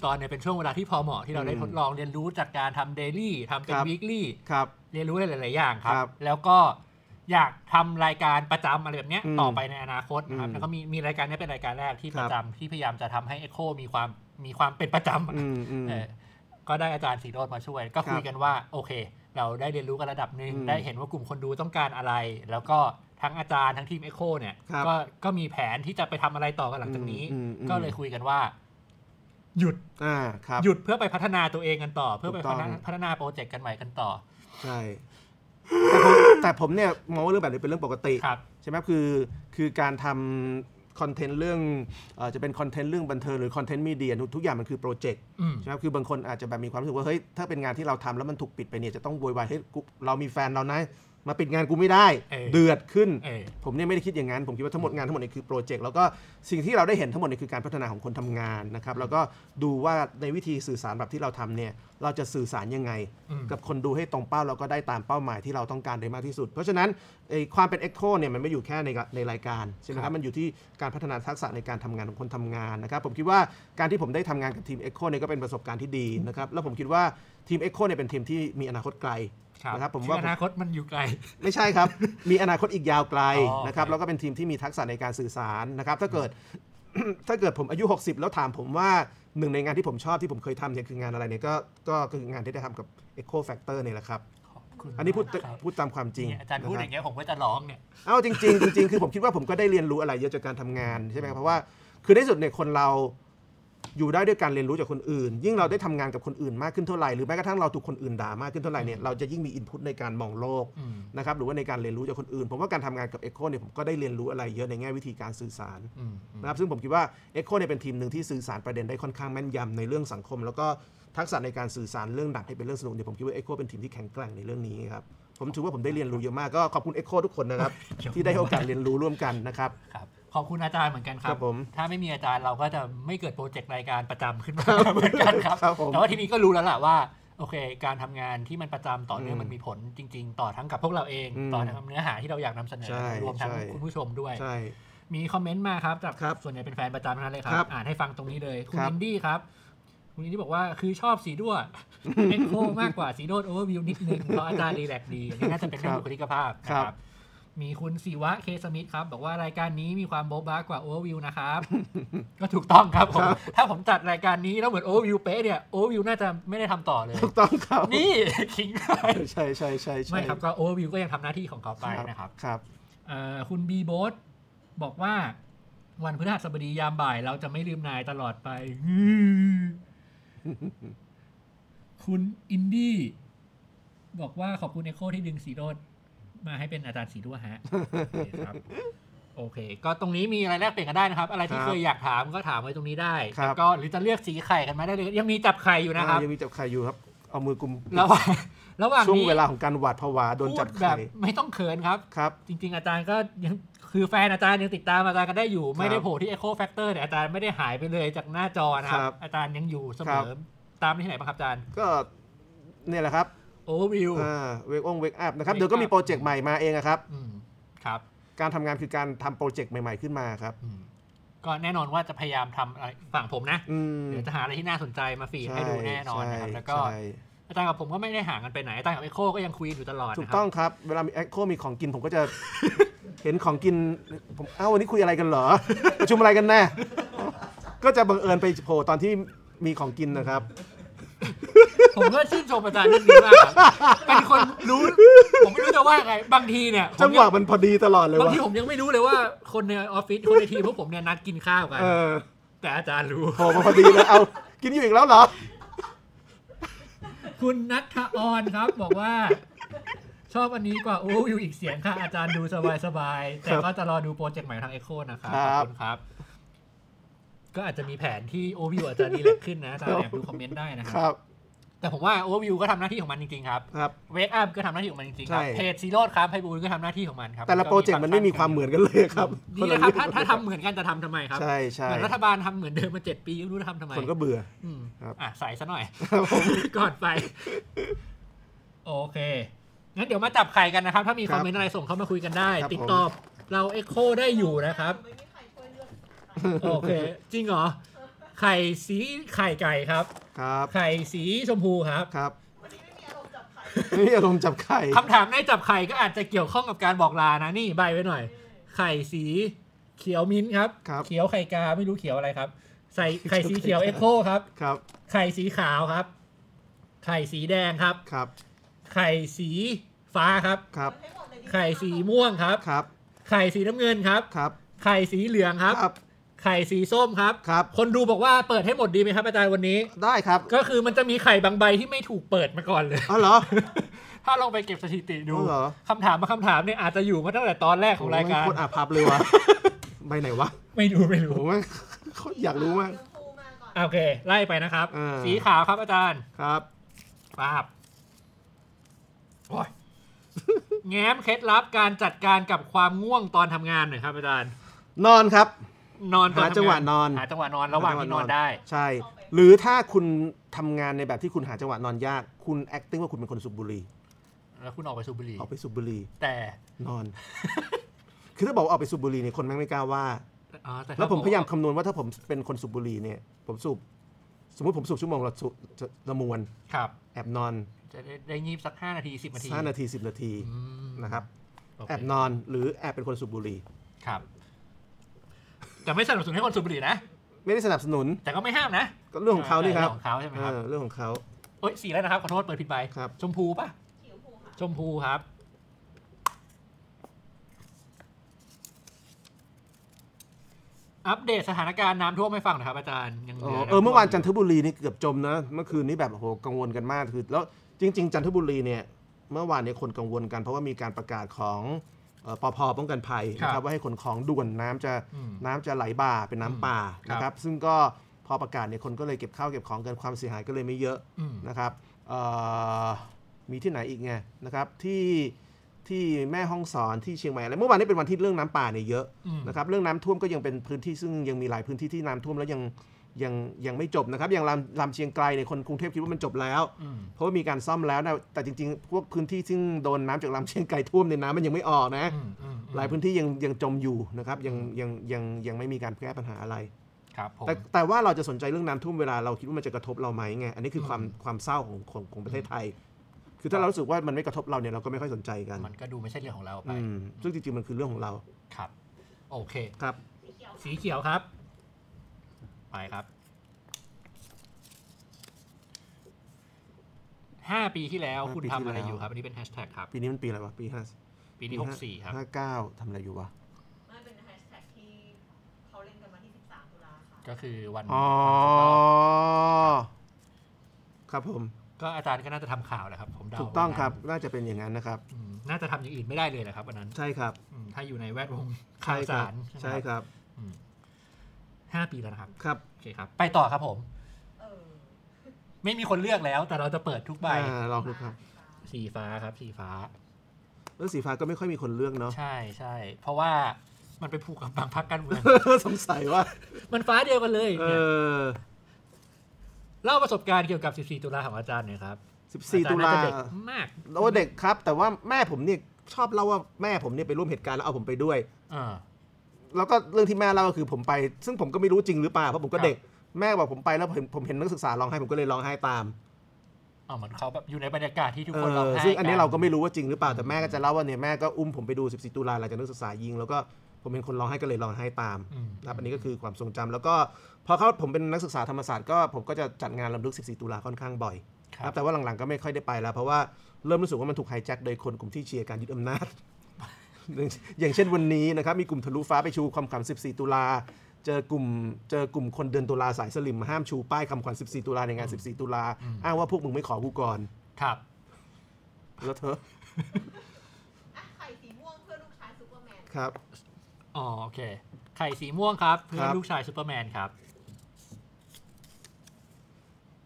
50 ตอนเนี่ยเป็นช่วงเวลาที่พอเหมาะที่เราได้อืมทดลองเรียนรู้จากการทำเดลี่ทำเป็นครับวีคลี่ครับเรียนรู้หลาย ๆ อย่างครัครับบแล้วก็ อยากทำรายการประจำอะไรแบบเนี้ยอืมต่อไปในอนาคตนะครับอืมแล้วก็มีมีรายการเนี้ยเป็นรายการแรกที่คปรับระจำที่พยายามจะทำให้ Echo มีความมีความเป็นประจำอะอืมอืมเออก็ได้อาจารย์สีโรดมาช่วย ก็คุยกันว่าโอเค เราได้เรียนรู้กันระดับหนึ่งอืมได้เห็นว่ากลุ่มคนดูต้องการอะไร แล้วก็ทั้งอาจารย์ทั้งทีม Echo เนี่ยครับก็ก็มีแผนที่จะไปทำอะไรต่อกันหลังจากนี้อืมอืมก็เลยคุยกันว่าหยุดอ่าครับหยุดเพื่อไปพัฒนาตัวเองกันต่อ ถูกต้อง เพื่อไปพัฒนาพัฒนา project กันใหม่กันต่อ ใช่ แต่ผมแต่ผมเนี่ยมองว่าเรื่องแบบนี้เป็นเรื่องปกติครับ ใช่ไหมคือคือการทำ content เรื่องเออจะเป็น content เรื่องบันเทิงหรือ content media ทุกอย่างมันคือ project อืม ใช่ไหมคือบางคนอาจจะแบบมีความรู้สึกว่าเฮ้ยถ้าเป็นงานที่เราทำแล้วมันถูกปิดไปเนี่ยจะต้องโวยวายเฮ้ยกูเรามีแฟนเรานะ มาปิดงานกูไม่ได้เออเดือดขึ้น เออ ผมเนี่ยไม่ได้คิดอย่างนั้น ผมคิดว่าทั้งหมดงานทั้งหมดนี่คือ project แล้วก็สิ่งที่เราได้เห็นทั้งหมดนี่คือการพัฒนาของคนทำงานนะครับแล้วก็ดูว่าในวิธีสื่อสารแบบที่เราทำเนี่ยเราจะสื่อสารยังไงอืมกับคนดูให้ตรงเป้าแล้วก็ได้ตามเป้าหมายที่เราต้องการได้มากที่สุด เพราะฉะนั้นไอ้ความเป็น Echo เนี่ยมันไม่อยู่แค่ในในรายการใช่ไหมคครัรับบมันอยู่ที่การพัฒนาทักษะในการทำงานของคนทำงานนะครับผมคิดว่าการที่ผมได้ทำงานกับทีม Echo เนี่ยก็เป็นประสบการณ์ที่ดีนะครับแล้วผมคิดว่าทีม Echo เนี่ยเป็นทีมที่มีอนาคตไกลครับ นะครับผมคือว่าอนาคตมันอยู่ไกล ไม่ใช่ครับ มีอนาคตอีกยาวไกลอ๋อนะครับโอเคแล้วก็เป็นทีมที่มีทักษะในการสื่อสารนะครับ ถ้าเกิดถ้าเกิดผมอายุ 60 แล้วถามผมว่าหนึ่งในงานที่ผมชอบที่ผมเคยทำเนี่ยคืองานอะไรเนี่ยก็ก็คืองานที่ได้ทำกับ Echo Factor เนี่ยแหละครับขอบคุณอันนี้พูดมากครับพูดตามความจริงเนี่ยอาจารย์พูดนะคอบย่างเงี้ยผมก็จะร้องเนี่ยเอ้าจริงๆจริงๆคือผมคิดว่าผมก็ได้เรียนรู้อะไรเยอะจากการทำงานใช่ไหมครับเพราะว่าคือในที่สุดเนี่ยคนเรา อยู่ได้ด้วยการเรียนรู้จากคนอื่น ยิ่งเราได้ทำงานกับคนอื่นมากขึ้นเท่าไหร่หรือแม้กระทั่งเราถูกคนอื่นด่ามากขึ้นเท่าไหร่เนี่ยเราจะยิ่งมีอินพุตในการมองโลกอืมนะครับหรือว่าในการเรียนรู้จากคนอื่นผมว่าการทำงานกับ Echo เนี่ยผมก็ได้เรียนรู้อะไรเยอะในแง่วิธีการสื่อสารอืมอืมนะครับซึ่งผมคิดว่า Echo เนี่ยเป็นทีมหนึ่งที่สื่อสารประเด็นได้ค่อนข้างแม่นยำในเรื่องสังคม แล้วก็ทักษะในการสื่อสารเรื่องหนักให้เป็นเรื่องสนุกเนี่ยผมคิดว่า Echo เป็นทีมที่แข็งแกร่งในเรื่องนี้ครับ ผมถือว่าผมได้เรียนรู้เยอะมากก็ขอบคุณ Echo ทุกคนนะครับ ที่ได้ให้โอกาสเรียนรู้ร่วมกันนะครับ ครับ ขอบคุณอาจารย์เหมือนกันครัครับผมถ้าไม่มีอาจารย์เราก็จะไม่เกิดโปรเจกต์รายการประจำขึ้นมาเหมือนกันครับ ครับผมแต่ว่าทีนี้ก็รู้แล้วล่ะว่าโอเค การทำงานที่มันประจำต่อเนื่องอืมมันมีผลจริง ๆ ต่อทั้งกับพวกเราเอง อืมต่อทั้งเนื้อหาที่เราอยากนำเสนอ ใช่รวมทั้งใช่ คุณผู้ชมด้วย ใช่ มี comment มาครับจากครับส่วนใหญ่เป็นแฟนประจำทั้งนั้นเลยครับครับ อ่านให้ฟังตรงนี้เลย คุณครับอินดี้ครับ คุณอินดี้บอกว่าคือชอบสิโรตม์ Echo มากกว่าสิโรตม์ Overview นิดนึงเพราะอาจารย์ relax ดีอันนี้น่าจะเป็นเรื่องบุคลิกภาพนะคครับมีคุณศิวะ K Smith ครับ บอกว่ารายการนี้มีความโบ๊ะบ้ากว่าโอเวอร์วิวนะครับ ก็ถูกต้องครับผมถ้าผมจัดรายการนี้แล้วเหมือนโอเวอร์วิวเป๊ะเนี่ยโอเวอร์วิวน่าจะไม่ได้ทำต่อเลย ถูกต้องครับ นี่คิงไปใช่ใช่ใช่ใช่ไม่ครับก็โอเวอร์วิวก็ยังทำหน้าที่ของเขาไปครับนะครับครับเอ่อคุณบีโบสบอกว่าวันพฤหัสบดียามบ่าย เราจะไม่ลืมนายตลอดไป คุณอินดี้บอกว่าขอบคุณเอโคที่ดึงสีโรดมาให้เป็นอาจารย์สีด้วฮะโอเคครับโอเค ก็ตรงนี้มีอะไรแลกเปลี่ยนกันได้นะครับ อะไรที่ครับเคยอยากถามก็ถามไว้ตรงนี้ได้ครับแล้วก็หรือจะเลือกสีไข่กันมาได้เลย ยังมีจับไข่อยู่นะครับอ่ายังมีจับไข่อยู่ครับ เอามือกุมระหว่างระหว่างช่วงนี้เวลาของการหวาดผวาโดนจับพูแบไข่บไม่ต้องเขินครับครับ จริง ๆ อาจารย์ก็ยัง คือแฟนอาจารย์ยังติดตามอาจารย์กันได้อยู่ ไม่ได้ครับโผล่ที่ Echo Factor แต่อาจารย์ไม่ได้หายไปเลยจากหน้าจอนะครับครับอาจารย์ยังอยู่เสคมรับอตามที่ไหนบ้างครับอาจารย์ ก็เนี่ยแหละครับ Overview เวกองเวกอัพนะครับ Wake เดี๋ยวก็มี up โปรเจกต์ใหม่มาเองอะครับอืมครับ การทำงานคือการทำโปรเจกต์ใหม่ ๆขึ้นมาครับอืมก็แน่นอนว่าจะพยายามทำอะไรฝั่งผมนะอืมเดี๋ยวจะหาอะไรที่น่าสนใจมาฟีดให้ดูแน่นอนนะครับใช่แล้วก็ใช่อาจารย์กับผมก็ไม่ได้ห่างกันไปไหนอาจารย์กับ Echo ก็ยังคุยอยู่ตลอดถูกนะคต้รัอบงครับ เวลามีแอคโคมีของกินผมก็จะ เห็นของกินผมเอ้าวันนี้คุยอะไรกันเหรอ ประชุมอะไรกันแน่ ก็จะบังเอิญไปโผล่ตอนที่มีของกินนะครับ ผมก็ชื่นชมอาจารย์เรื่องนี้มากครับเป็นคนรู้ ผมไม่รู้จะว่าไง บางทีเนี่ยผมจังหยัวะมันพอดีตลอดเลยบางวะทีผมยังไม่รู้เลยว่าคนในออฟฟิศคนในทีมพวกผมเนี่ยนัดกินข้าวกัน เออแต่อาจารย์รู้ โผล่มาพอดีเลยเอากินอยู่อีกแล้วเหรอ คุณนัทออนครับ บอกว่า ชอบอันนี้กว่าโอ้วิวอีกเสียงค่ะ อาจารย์ดูสบายๆแต่ครับก็จะรอดู project ใหม่ทาง Echo นะครับครัอบคุณครับ ก็อาจจะมีแผนที่โอวิวอาจจะดีเล็กขึ้นนะอาจารย์แอบดู comment ได้นะครับครับแต่ผมว่า Overview ก็ทำหน้าที่ของมันจริง ๆ ครับครับ Wake Up ก็ทำหน้าที่ของมันจริงๆครับใช่เพจสิโรตม์ คล้ามไพบูลย์ก็ทำหน้าที่ของมันครับ แต่ละ project มันไม่มีความเหมือนกันเลยครับดีนะครับถ้าถ้าทำเหมือนกันจะทำทำไมครับ ใช่ใช่เหมือนรัฐบาลทำเหมือนเดิมมาเจ็ดปีไม่รู้จะทำทำไมคนก็เบื่ออืมครับอะใส่ซะหน่อยครับผมก่อนไป โอเค งั้นเดี๋ยวมาจับไข่กันนะครับ ถ้ามีคครับอมเมนต์อะไรส่งเข้ามาคุยกันได้ ครับติดต่อเราเอ็กโคได้อยู่นะครับ ไม่มีใครช่วยเลือกโอเค จริงเหรอ ไข่สีไข่ไก่ครับ ครับไข่สีชมพูครับครับวันนี้ไม่มีอารมณ์จับใครไม่มีอารมณ์จับไข่คำถามในจับไข่ก็อาจจะเกี่ยวข้องกับการบอกลานะนี่ใบไว้หน่อย ไข่สีเขียวมิ้นท์ครับ ครับ เขียวไข่กาไม่รู้เขียวอะไรครับ ใส่ไข่สีเขียวเอ็กโคครับ ครับไข่สีขาวครับ ไข่สีแดงครับ ครับ ไข่สีฟ้าครับ ครับให้หมดเลยดีไข่สีม่วงครับ ครับ ไข่สีน้ำเงินครับ ครับ ไข่สีเหลืองครับ ครับ ไข่สีส้มครับ ครับ คนดูบอกว่าเปิดให้หมดดีไหมครับอาจารย์วันนี้ ได้ครับ ก็คือมันจะมีไข่บางใบที่ไม่ถูกเปิดมาก่อนเลย อ๋อเหรอ ถ้าลองไปเก็บสถิติดูอ๋อเหรอ คำถามมาคำถามเนี่ยอาจจะอยู่มาตั้งแต่ตอนแรกของรายการ โโหแม่งโคตรอาภัพเลยวะ ใบไหนวะไม่รู้ไม่โอ้รู้โหแม่งโคตรอยากรู้มากชมพูมาก่อนโอเค ไล่ไปนะครับ อ่า สีขาวครับอาจารย์ครับ ปาบโอ้ย แง้มเคล็ดลับการจัดการกับความง่วงตอนทำงานหน่อยครับอาจารย์นอนครับนอนตอนหาจังหวะนอนหาจังหวะนอนระหว่างที่นอนได้ ใช่ หรือถ้าคุณทำงานในแบบที่คุณหาจังหวะนอนยาก คุณ acting ว่าคุณเป็นคนสูบบุหรี่แล้วคุณออกไปสูบบุหรี่ออกไปสูบบุหรี่แต่นอน คือถ้าบอกว่าออกไปสูบบุหรี่เนี่ยคนแม่งไม่กล้าว่าอ๋อแต่ถ้แล้วผมบอกพยายามคำนวณว่าถ้าผมเป็นคนสูบบุหรี่เนี่ย ผมสูบสมมติผมสูบชั่วโมงละสูบจะละมวนครับ แอบนอน จะได้ได้งีบสักห้านาทีสิบนาที 5 นาที 10 นาทีอืมนะครับโอเคแอบนอนหรือแอบเป็นคนสูบบุหรี่ครับ แต่ไม่สนับสนุนให้คนสูบบุหรี่นะ ไม่ได้สนับสนุน แต่ก็ไม่ห้ามนะ ก็เรื่องของเขานี่ครับเรื่องของเขาใช่ไหมครับเออเรื่องของเขาเอ้ยสีแล้วนะครับ ขอโทษเปิดผิดใบครับชมพูปะเขียวผูค่ะชมพูครับ อัปเดตสถานการณ์น้ำท่วมให้ฟังหนะครับอาจารย์ยังหอ๋ลือน้ำเออเมื่อวานจันทท่บุรีนี่เกือบจมนะ เมื่อคืนนี้แบบโอ้โหกังวลกันมากคือ แล้ว จริง ๆ จันทบุรีเนี่ยเมื่อวานเนี่ยคนกังวลกันเพราะว่ามีการประกาศของเอ่อปพป้องกันภัยนะครับว่าให้ขนของด่วนน้ำจะอืมน้ำจะไหลบ่าเป็นน้ำป่าครับนะครับซึ่งก็พอประกาศเนี่ยคนก็เลยเก็บข้าวเก็บของกันความเสียหายก็เลยไม่เยอะอืมนะครับเอ่อมีที่ไหนอีกไงนะครับที่ที่แม่ห้องสอนที่เชียงใหม่อะไรเมื่อวานนี้เป็นวันที่เรื่องน้ำป่าเนี่ยเยอะอืมนะครับเรื่องน้ำท่วมก็ยังเป็นพื้นที่ซึ่งยังมีหลายพื้นที่ที่น้ำท่วมแล้วยัง ยังยังไม่จบนะครับ อย่างลำลำเชียงไกลเนี่ยคนกรุงเทพคิดว่ามันจบแล้วอืมเพราะว่ามีการซ่อมแล้วนะแต่จริงๆ พวกพื้นที่ซึ่งโดนน้ำจากลำเชียงไกลท่วมในยน้ำมันยังไม่ออกนะอืมอืมอืมหลายพื้นที่ยังยังจมอยู่นะครับยังยังยังยังไม่มีการแก้ปัญหาอะไรครับผมแต่แต่ว่าเราจะสนใจเรื่องน้ำท่วมเวลาเราคิดว่ามันจะกระทบเราไหมไงอันนี้คือความความเศร้าของของของประเทศไทย คือถ้าเรารู้สึกว่ามันไม่กระทบเราเนี่ยเราก็ไม่ค่อยสนใจกัน มันก็ดูไม่ใช่เรื่องของเราไปอืมซึ่งจริงๆมันคือเรื่องของเราครับ โอเคครับ สีเขียวสีเขียวครับ ไปครับ ห้าปีที่แล้วห้าคุณปีทำที่อะไรแล้ว อยู่ครับ อันนี้เป็นแฮชแท็กครับ ปีนี้มันปีอะไรวะ ปีห้าปีนี้หกสี่ครับ ห้าเก้าทำอะไรอยู่วะมันเป็นแฮชแท็กที่เขาเล่นกันมาที่ 13 ตุลาค่ะก็คือวันอ๋อวันครบรอบครับผม ก็อาจารย์ก็น่าจะทำข่าวแหละครับ ผมเดาถูกต้องว่าครับ น่าจะเป็นอย่างนั้นนะครับ อืมน่าจะทำอย่างอื่นไม่ได้เลยแหละครับวันนั้นใช่ครับอืมถ้าอยู่ในแวดวงใช่ข่าวครัสาบรใช่ไหมครับ อืม ห้าปีแล้วนะครับครับโอเคครับ ไปต่อครับผมเออไม่มีคนเลือกแล้ว แต่เราจะเปิดทุกใบ อ่าลองดูครับสีฟ้าครับ สีฟ้าแล้วสีฟ้าก็ไม่ค่อยมีคนเลือกเนาะ ใช่ใช่ เพราะว่ามันไปผูกกับบางพักการเมือง สงสัยว่า มันฟ้าเดียวกันเลยเอเนี่ยอเล่าประสบการณ์เกี่ยวกับ 14 ตุลาของอาจารย์หน่อยครับ14 ตุลาอจรย์น่จะเด็กมากโอ้เด็กครับ แต่ว่าแม่ผมเนี่ยชอบเล่าว่าแม่ผมเนี่ยไปร่วมเหตุการณ์แล้วเอาผมไปด้วย อ่า แล้วก็เรื่องที่แม่เล่าก็คือผมไป ซึ่งผมก็ไม่รู้จริงหรือเปล่าเพราะผมก็ครับเด็กแม่บอกผมไปแล้วผมผมเห็นนักศึกษาร้องไห้ผมก็เลยร้องไห้ตามอ๋อเหมือนเขาแบบอยู่ในบรรยากาศที่ทุกเอคนร้องอไห้ซึ่งอันนี้กัเราก็ไม่รู้ว่าจริงหรือเปล่าแต่แม่ก็จะเล่าว่าเนี่ยแม่ก็อุ้มผมไปดู 14 ตุลาหลังจากนักศึกษายิงแล้วก็ผมเป็นคนร้องไห้ก็เลยร้องไห้ตามอืมนะครับอันนี้ก็คือความทรงจำแล้วก็พอเขาผมเป็นนักศึกษาธรรมศาสตร์ก็ผมก็จะจัดงานรำลึก 14 ตุลาค่อนข้างบ่อยครัรับแต่ว่าหลังๆก็ไม่ค่อยได้ไปแล้ว เพราะว่าเริ่มรู้สึกว่ามันถูก hijack โดยคนกลุ่มที่เชียร์การยึดอำนาจ อย่างเช่นวันนี้นะครับมีกลุ่มทะลุฟ้าไปชูความขวัญ14 ตุลาเจอกลุ่มเจอกลุ่มคนเดือนตุลาสายสลิ่มมาห้ามชูป้ายคำขวัญ14 ตุลาในงาน 14 ตุลาอ้างว่าพวกมึงไม่ขอกูก่อนครับ แล้วเธออะไข่สีม่วงเพื่อลูกชายซูเปอร์แมนครับอ๋อโอเค ไข่สีม่วงครับ เพื่อครับลูกชายซูเปอร์แมนครับ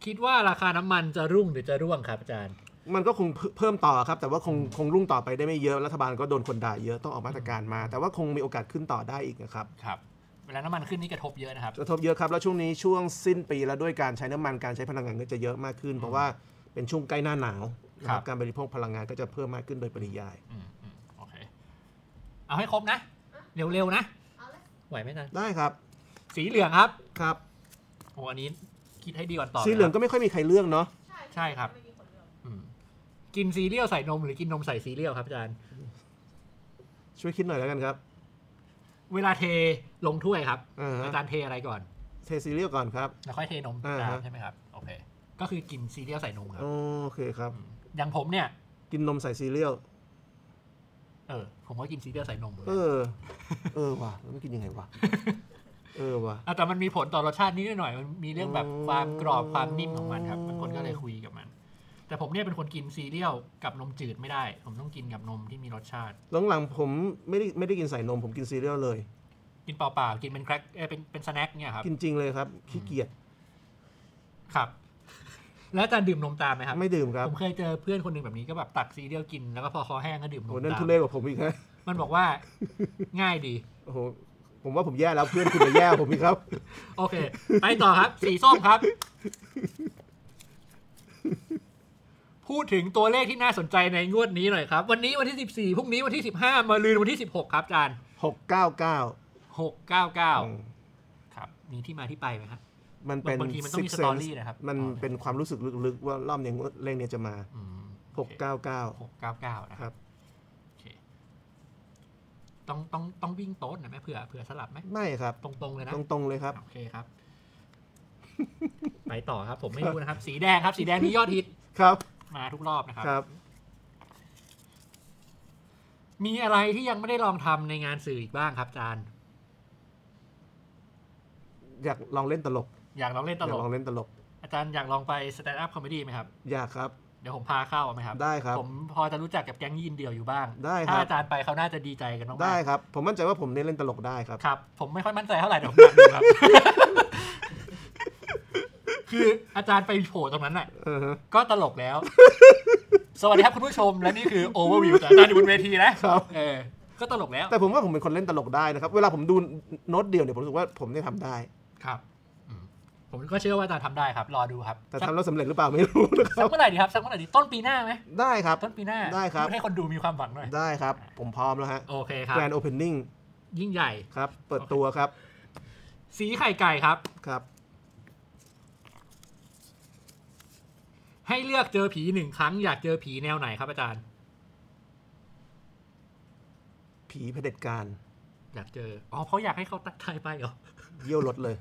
คิดว่าราคาน้ำมันจะรุ่งหรือจะร่วงครับอาจารย์ มันก็คงเพิ่มต่อครับ แต่ว่าคงคงรุ่งต่อไปได้ไม่เยอะรัฐบาลก็โดนคนด่าเยอะต้องออกมาตรการมา แต่ว่าคงมีโอกาสขึ้นต่อได้อีกนะครับครับเวลาน้ำมันขึ้นนี่กระทบเยอะนะครับกระทบเยอะครับแล้วช่วงนี้ช่วงสิ้นปีแล้วด้วยการใช้น้ำมันการใช้พลังงานก็จะเยอะมากขึ้น เพราะว่าเป็นช่วงใกล้หน้าหนาวนะคครัรับบการบริโภคพลังงานก็จะเพิ่มมากขึ้นโดยปริยายอืมอืมโอเคเอาให้ครบนะ เร็วๆนะเอาเลยไหวไหมอาจารย์ได้ครับ สีเหลืองครับครับโอ้อันนี้คิดให้ดีก่อนตอบสีเหลืองนะคก็รับไม่ค่อยมีใครเลือกเนาะใช่ใช่ครับ ไม่มีคนเลือก อืม กินซีเรียลใส่นมหรือกินนมใส่ซีเรียลครับอาจารย์ ช่วยคิดหน่อยแล้วกันครับ เวลาเทลงถ้วยครับอ่าฮะ อาจารย์เทอะไรก่อน เทซีเรียลก่อนครับ แล้วค่อยเทนมอ่าฮะ ตามใช่ไหมครับโอเค ก็คือกินซีเรียลใส่นมครับ โอเคครับมอย่างผมเนี่ย กินนมใส่ซีเรียลเออ ผมก็กินซีเรียลใส่นมเลยเออ เออว่ะแล้วมันกินยังไงวะเออว่ะอะแต่มันมีผลต่อรสชาตินิดหน่อย มันมีเรื่องแบบอืมความกรอบความนิ่มของมันครับบางคนก็เลยคุยกับมัน แต่ผมเนี่ยเป็นคนกินซีเรียลกับนมจืดไม่ได้ ผมต้องกินกับนมที่มีรสชาติ หลังๆผมไม่ได้ไม่ได้กินใส่นม ผมกินซีเรียลเลย กินเปล่าๆ กินเป็นแครกเอ้ยเป็นเป็น snack เนี่ยครับ กินจริงเลยครับขี้เกียจครับ แล้วอาจารย์ดื่มนมตามไหมครับ ไม่ดื่มครับ ผมเคยเจอเพื่อนคนหนึ่งแบบนี้ก็แบบตักซีเรียลกินแล้วก็พอคอแห้งก็ดื่มนโหมนั่นตามทุเรศกว่าผมอีกนะมันบอกว่าง่ายดีโอ้โหผมว่าผมแย่แล้วเพื่อนคุณจะแย่กว่าผมอีกครับ โอเค ไปต่อครับ สีส้มครับ พูดถึงตัวเลขที่น่าสนใจในงวดนี้หน่อยครับ วันนี้วันที่ 14พรุ่งนี้วันที่ 15 มาลืนวันที่ 16 ครับอาจารย์699 699 ครับ มีที่มาที่ไปไหมครับมันเป็นบางทีมันต้องมี six สตอ sense รี่นะครับ มันอ๋อเป็นความรู้สึกลึกๆ ว่ารอบเนี้ยเลขเนี้ยจะมาอืม699 699นะคครับรับโอเคต้องต้องต้องวิ่งโต๊ดหน่อยไหมเผื่อเผื่อสลับไหมไม่ครับ ตรงๆเลยนะตรงๆเลยครับโอเคครับ ไปต่อครับ ผมไม่รู้นะครับ สีแดงครับ สีแดงนี่ยอดฮิตครับ มาทุกรอบนะครับครับ มีอะไรที่ยังไม่ได้ลองทำในงานสื่ออีกบ้างครับอาจารย์ อยากลองเล่นตลก อยากลองเล่นตอยาลกก ลองเล่นตลก อาจารย์อยากลองไป stand-up comedy ไหมครับ อยากครับ เดี๋ยวผมพาเข้าเอาไหมครับ ได้ครับ ผมพอจะรู้จักกับแก๊งยืนเดี่ยวอยู่บ้าง ได้ครับ ถ้าอาจารย์ไปเขาน่าจะดีใจกันมากๆได้ครับ ผมมั่นใจว่าผมเนี่ยเล่นตลกได้ครับ ครับ ผมไม่ค่อยมั่นใจเท่าไหร่เดี๋ยวผมอยากดูครับ คืออาจารย์ไปโผล่ตรงนั้นน่ะเออฮะก็ตลกแล้ว สวัสดีครับคุณผู้ชมและนี่คือโอเวอร์วิวแต่อาจารย์อยู่บนเวทีนะครับเออก็ตลกแล้ว แต่ผมว่าผมเป็นคนเล่นตลกได้นะครับ เวลาผมดูโน้ตเดียวเนี่ยผมรู้สึกว่าผมเนี่ยทำได้ครับอืมผมก็เชื่อว่าอาจารย์ทำได้ครับ รอดูครับ แต่สักทำแล้วสำเร็จหรือเปล่าไม่รู้นะคสัรักบเมื่อไหร่ดีครับสักเมื่อไหร่ดีต้นปีหน้าไหมได้ครับ ต้นปีหน้าได้ครับพูให้คนดูมีความหวังหน่อยได้ครับ ผมพร้อมแล้วฮะโอเคครับ Grand Opening ยิ่งใหญ่ครับ เปิดตัวครับ สีไข่ไก่ครับครับ ให้เลือกเจอผีหนึ่งครั้งอยากเจอผีแนวไหนครับอาจารย์ ผีเผด็จการอยากเจอ อ๋อเพราะอยากให้เขาตัดทายไปเหรอ เยี่ยวรถเลย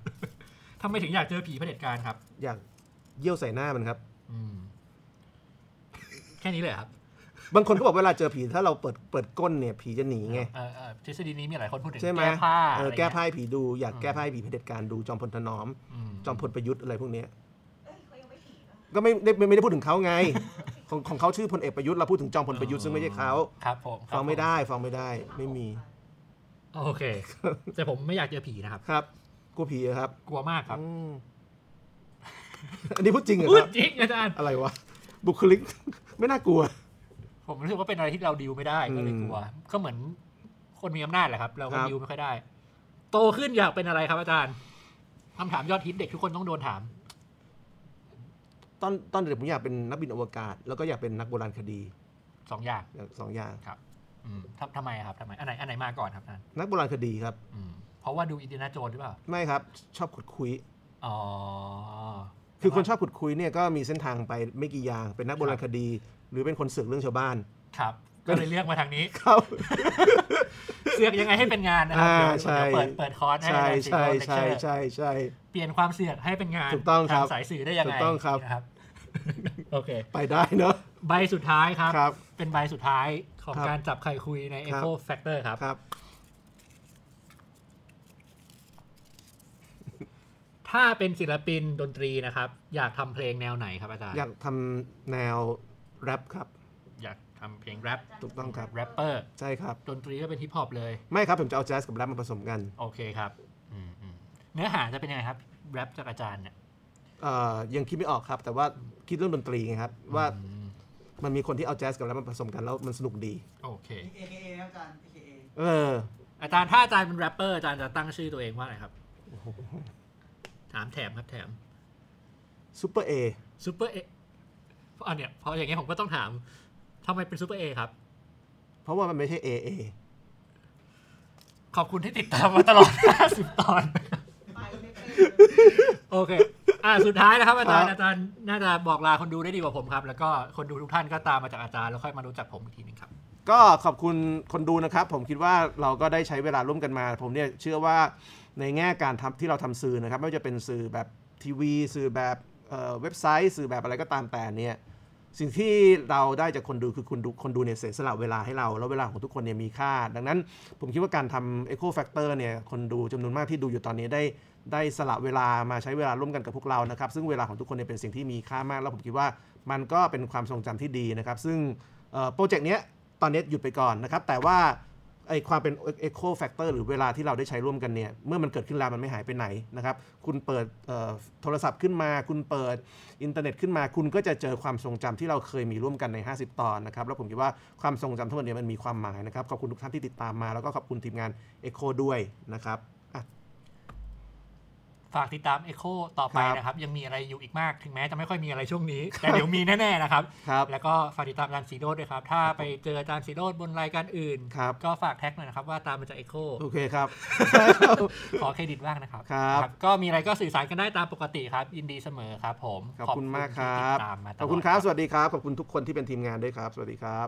ทำไมถึงอยากเจอผีเผด็จการครับ อยากเยี่ยวใส่หน้ามันครับ อืม แค่นี้เลยเหรอครับ บางคนก็บอกเวลาเจอผีถ้าเราเปิดเปิดก้นเนี่ย ผีจะหนีไงเออเออทฤษฎีนี้มีหลายคนพูดถึงใช่ไหมแก้ผ้าเอออะไรแก้เงี้ยผ้าให้ผีดูอยากแก้ผ้าให้ผีเผด็จการดูจอมพลถนอมอืมจอมพลประยุทธ์อะไรพวกเนี้ยเอ้ยเขายังไม่ผีนะ ก็ไม่ได้ไม่ไม่ได้พูดถึงเขาไง ของของเขาชื่อพลเอกประยุทธ์เราพูดถึงจอมพลประยุทธ์ซึ่งไม่ใช่เขาครับผมครับฟังไม่ผได้ฟังไม่ได้ไม่มี โอเค แต่ผมไม่อยากเจอผีนะครับ ครับกลัวผีเหรอครับ กลัวมากครับ อืมอันนี้พูดจริงเหรอพูคดรับจริงอาจารย์ อะไรวะบุคลิก ไม่น่ากลัว ผมรู้สึกว่าเป็นอะไรที่เราดิวไม่ได้ก็เลยอืมกลัว ก็เหมือนคนมีอำนาจแหละครับ เราก็ครับ ดิวไม่ค่อยได้ โตขึ้นอยากเป็นอะไรครับอาจารย์คำถามยอดฮิตเด็กทุกคนต้องโดนถาม ตอนตอนเด็กผมอยากเป็นนักบินอวกาศ แล้วก็อยากเป็นนักโบราณคดีสองอย่างอย่างสองอย่างอืมทำทำไมอะครับทำไมอันไหนอันไหนมาก่อนครับอาจารย์นักโบราณคดีครับอืมเพราะว่าดูอินเดียนาโจนส์หรือเปล่าไม่ครับ ชอบขุดคุ้ยอ๋อคือคนชอบขุดคุ้ยเนี่ยก็มีเส้นทางไปไม่กี่อย่างเป็นนักโบราณคดี หรือเป็นคนเสือกเรื่องชาวบ้านครับก็เลยเลือกมาทางนี้ครับเสือกยังไงให้เป็นงานนะครับอ่าเดี๋ยวใช่เดี๋ยวเปิดเปิดคอร์สให้ใช่อาจารย์สิงใช่ห์เลคเชอร์ใช่ใช่ใช่เปลี่ยนความเสือกให้เป็นงานถูกต้องครับทาสายสื่อได้ยังไงถูกต้องครับนะครับ โอเค ไปได้เนอะใบสุดท้ายครับ ครับ เป็นใบสุดท้ายของครับการจับไข่คุยใน ครับ Echo Factor ครับ ครับ ถ้าเป็นศิลปินดนตรีนะครับ อยากทำเพลงแนวไหนครับอาจารย์ อยากทำแนวแรปครับ อยากทำเพลงแรปถูกต้องครับ แรปเปอร์ ใช่ครับ ดนตรีก็เป็นฮิปฮอปเลย ไม่ครับ ผมจะเอาแจ๊สกับแรปมาผสมกัน โอเคครับอืมอืมเนื้อหาจะเป็นยังไงครับ แรปจากอาจารย์เนี่ย เอ่อยังคิดไม่ออกครับ แต่ว่าคิดเรื่องดนตรีไงครับ ว่ามันมีคนที่เอาแจ๊สกับแล้วมันผสมกันแล้วมันสนุกดี โอเคมี AKA ครับอาจารย์ AKA เออ อาจารย์ถ้าอาจารย์เป็นแรปเปอร์อาจารย์จะตั้งชื่อตัวเองว่าอะไรครับ ถามแถมครับแถมซูเปอร์เอซูเปอร์เออันเนี้ยพออย่างเงี้ยผมก็ต้องถามทำไมเป็นซูเปอร์เอครับ เพราะว่ามันไม่ใช่ AA ขอบคุณที่ติดตามมาตลอด 50 ตอนไปไม่เป็น โอเค อ่าสุดท้ายนะครับอาจารย์ครับอาจารย์น่าจะบอกลาคนดูได้ดีกว่าผมครับ แล้วก็คนดูทุกท่านก็ตามมาจากอาจารย์แล้วค่อยมารู้จักผมอีกทีหนึงครับ ก็ขอบคุณคนดูนะครับ ผมคิดว่าเราก็ได้ใช้เวลาร่วมกันมา ผมเนี่ยเชื่อว่าในแง่การทำที่เราทำสื่อนะครับ ไม่ว่าจะเป็นสื่อแบบทีวี สื่อแบบเอ่อเว็บไซต์ สื่อแบบอะไรก็ตามแต่เนี่ยสิ่งที่เราได้จากคนดูคือคนดูคนดูเนี่ยเสียสละเวลาให้เรา แล้วเวลาของทุกคนเนี่ยมีค่า ดังนั้นผมคิดว่าการทำ Echo Factor เนี่ยคนดูจำนวนมากที่ดูอยู่ตอนนี้ได้ ได้สละเวลามาใช้เวลาร่วมกันกับพวกเรานะครับ ซึ่งเวลาของทุกคนเนี่ยเป็นสิ่งที่มีค่ามาก แล้วผมคิดว่ามันก็เป็นความทรงจำที่ดีนะครับ ซึ่งโปรเจกต์เนี้ยตอนนี้หยุดไปก่อนนะครับ แต่ว่าไอความเป็น Echo Factor หรือเวลาที่เราได้ใช้ร่วมกันเนี่ย เมื่อมันเกิดขึ้นแล้วมันไม่หายไปไหนนะครับ คุณเปิดโทรศัพท์ขึ้นมา คุณเปิดอินเทอร์เน็ตขึ้นมา คุณก็จะเจอความทรงจำที่เราเคยมีร่วมกันใน 50 ตอนนะครับ แล้วผมคิดว่าความทรงจำทั้งหมดนี้มันมีความหมายนะครับ ขอบคุณทุกท่านที่ติดตามมา แล้วก็ขอบคุณทีมงาน Echo ด้วยนะครับ ฝากติดตาม Echo ต่อไปครับนะครับ ยังมีอะไรอยู่อีกมาก ถึงแม้จะไม่ค่อยมีอะไรช่วงนี้ แต่เดี๋ยวมีแน่ๆนะครับ ครับแล้วก็ฝากติดตามอาจารย์ษิโรตม์ด้วยครับ ถ้าไปเจออาจารย์ษิโรตม์บนรายการอื่น ครับ ก็ฝาก tag หน่อยนะครับว่าตามมาจาก Echo โอเคครับ ขอเครดิตบ้างนะครับครับนะก็มีอะไรก็สื่อสารกันได้ตามปกติครับยินดีเสมอครับผมขอบคุณมากคที่รัติบ ดตามมาตลขออบดคุณครับ สวัสดีครับ ขอบคุณทุกคนที่เป็นทีมงานด้วยครับ สวัสดีครับ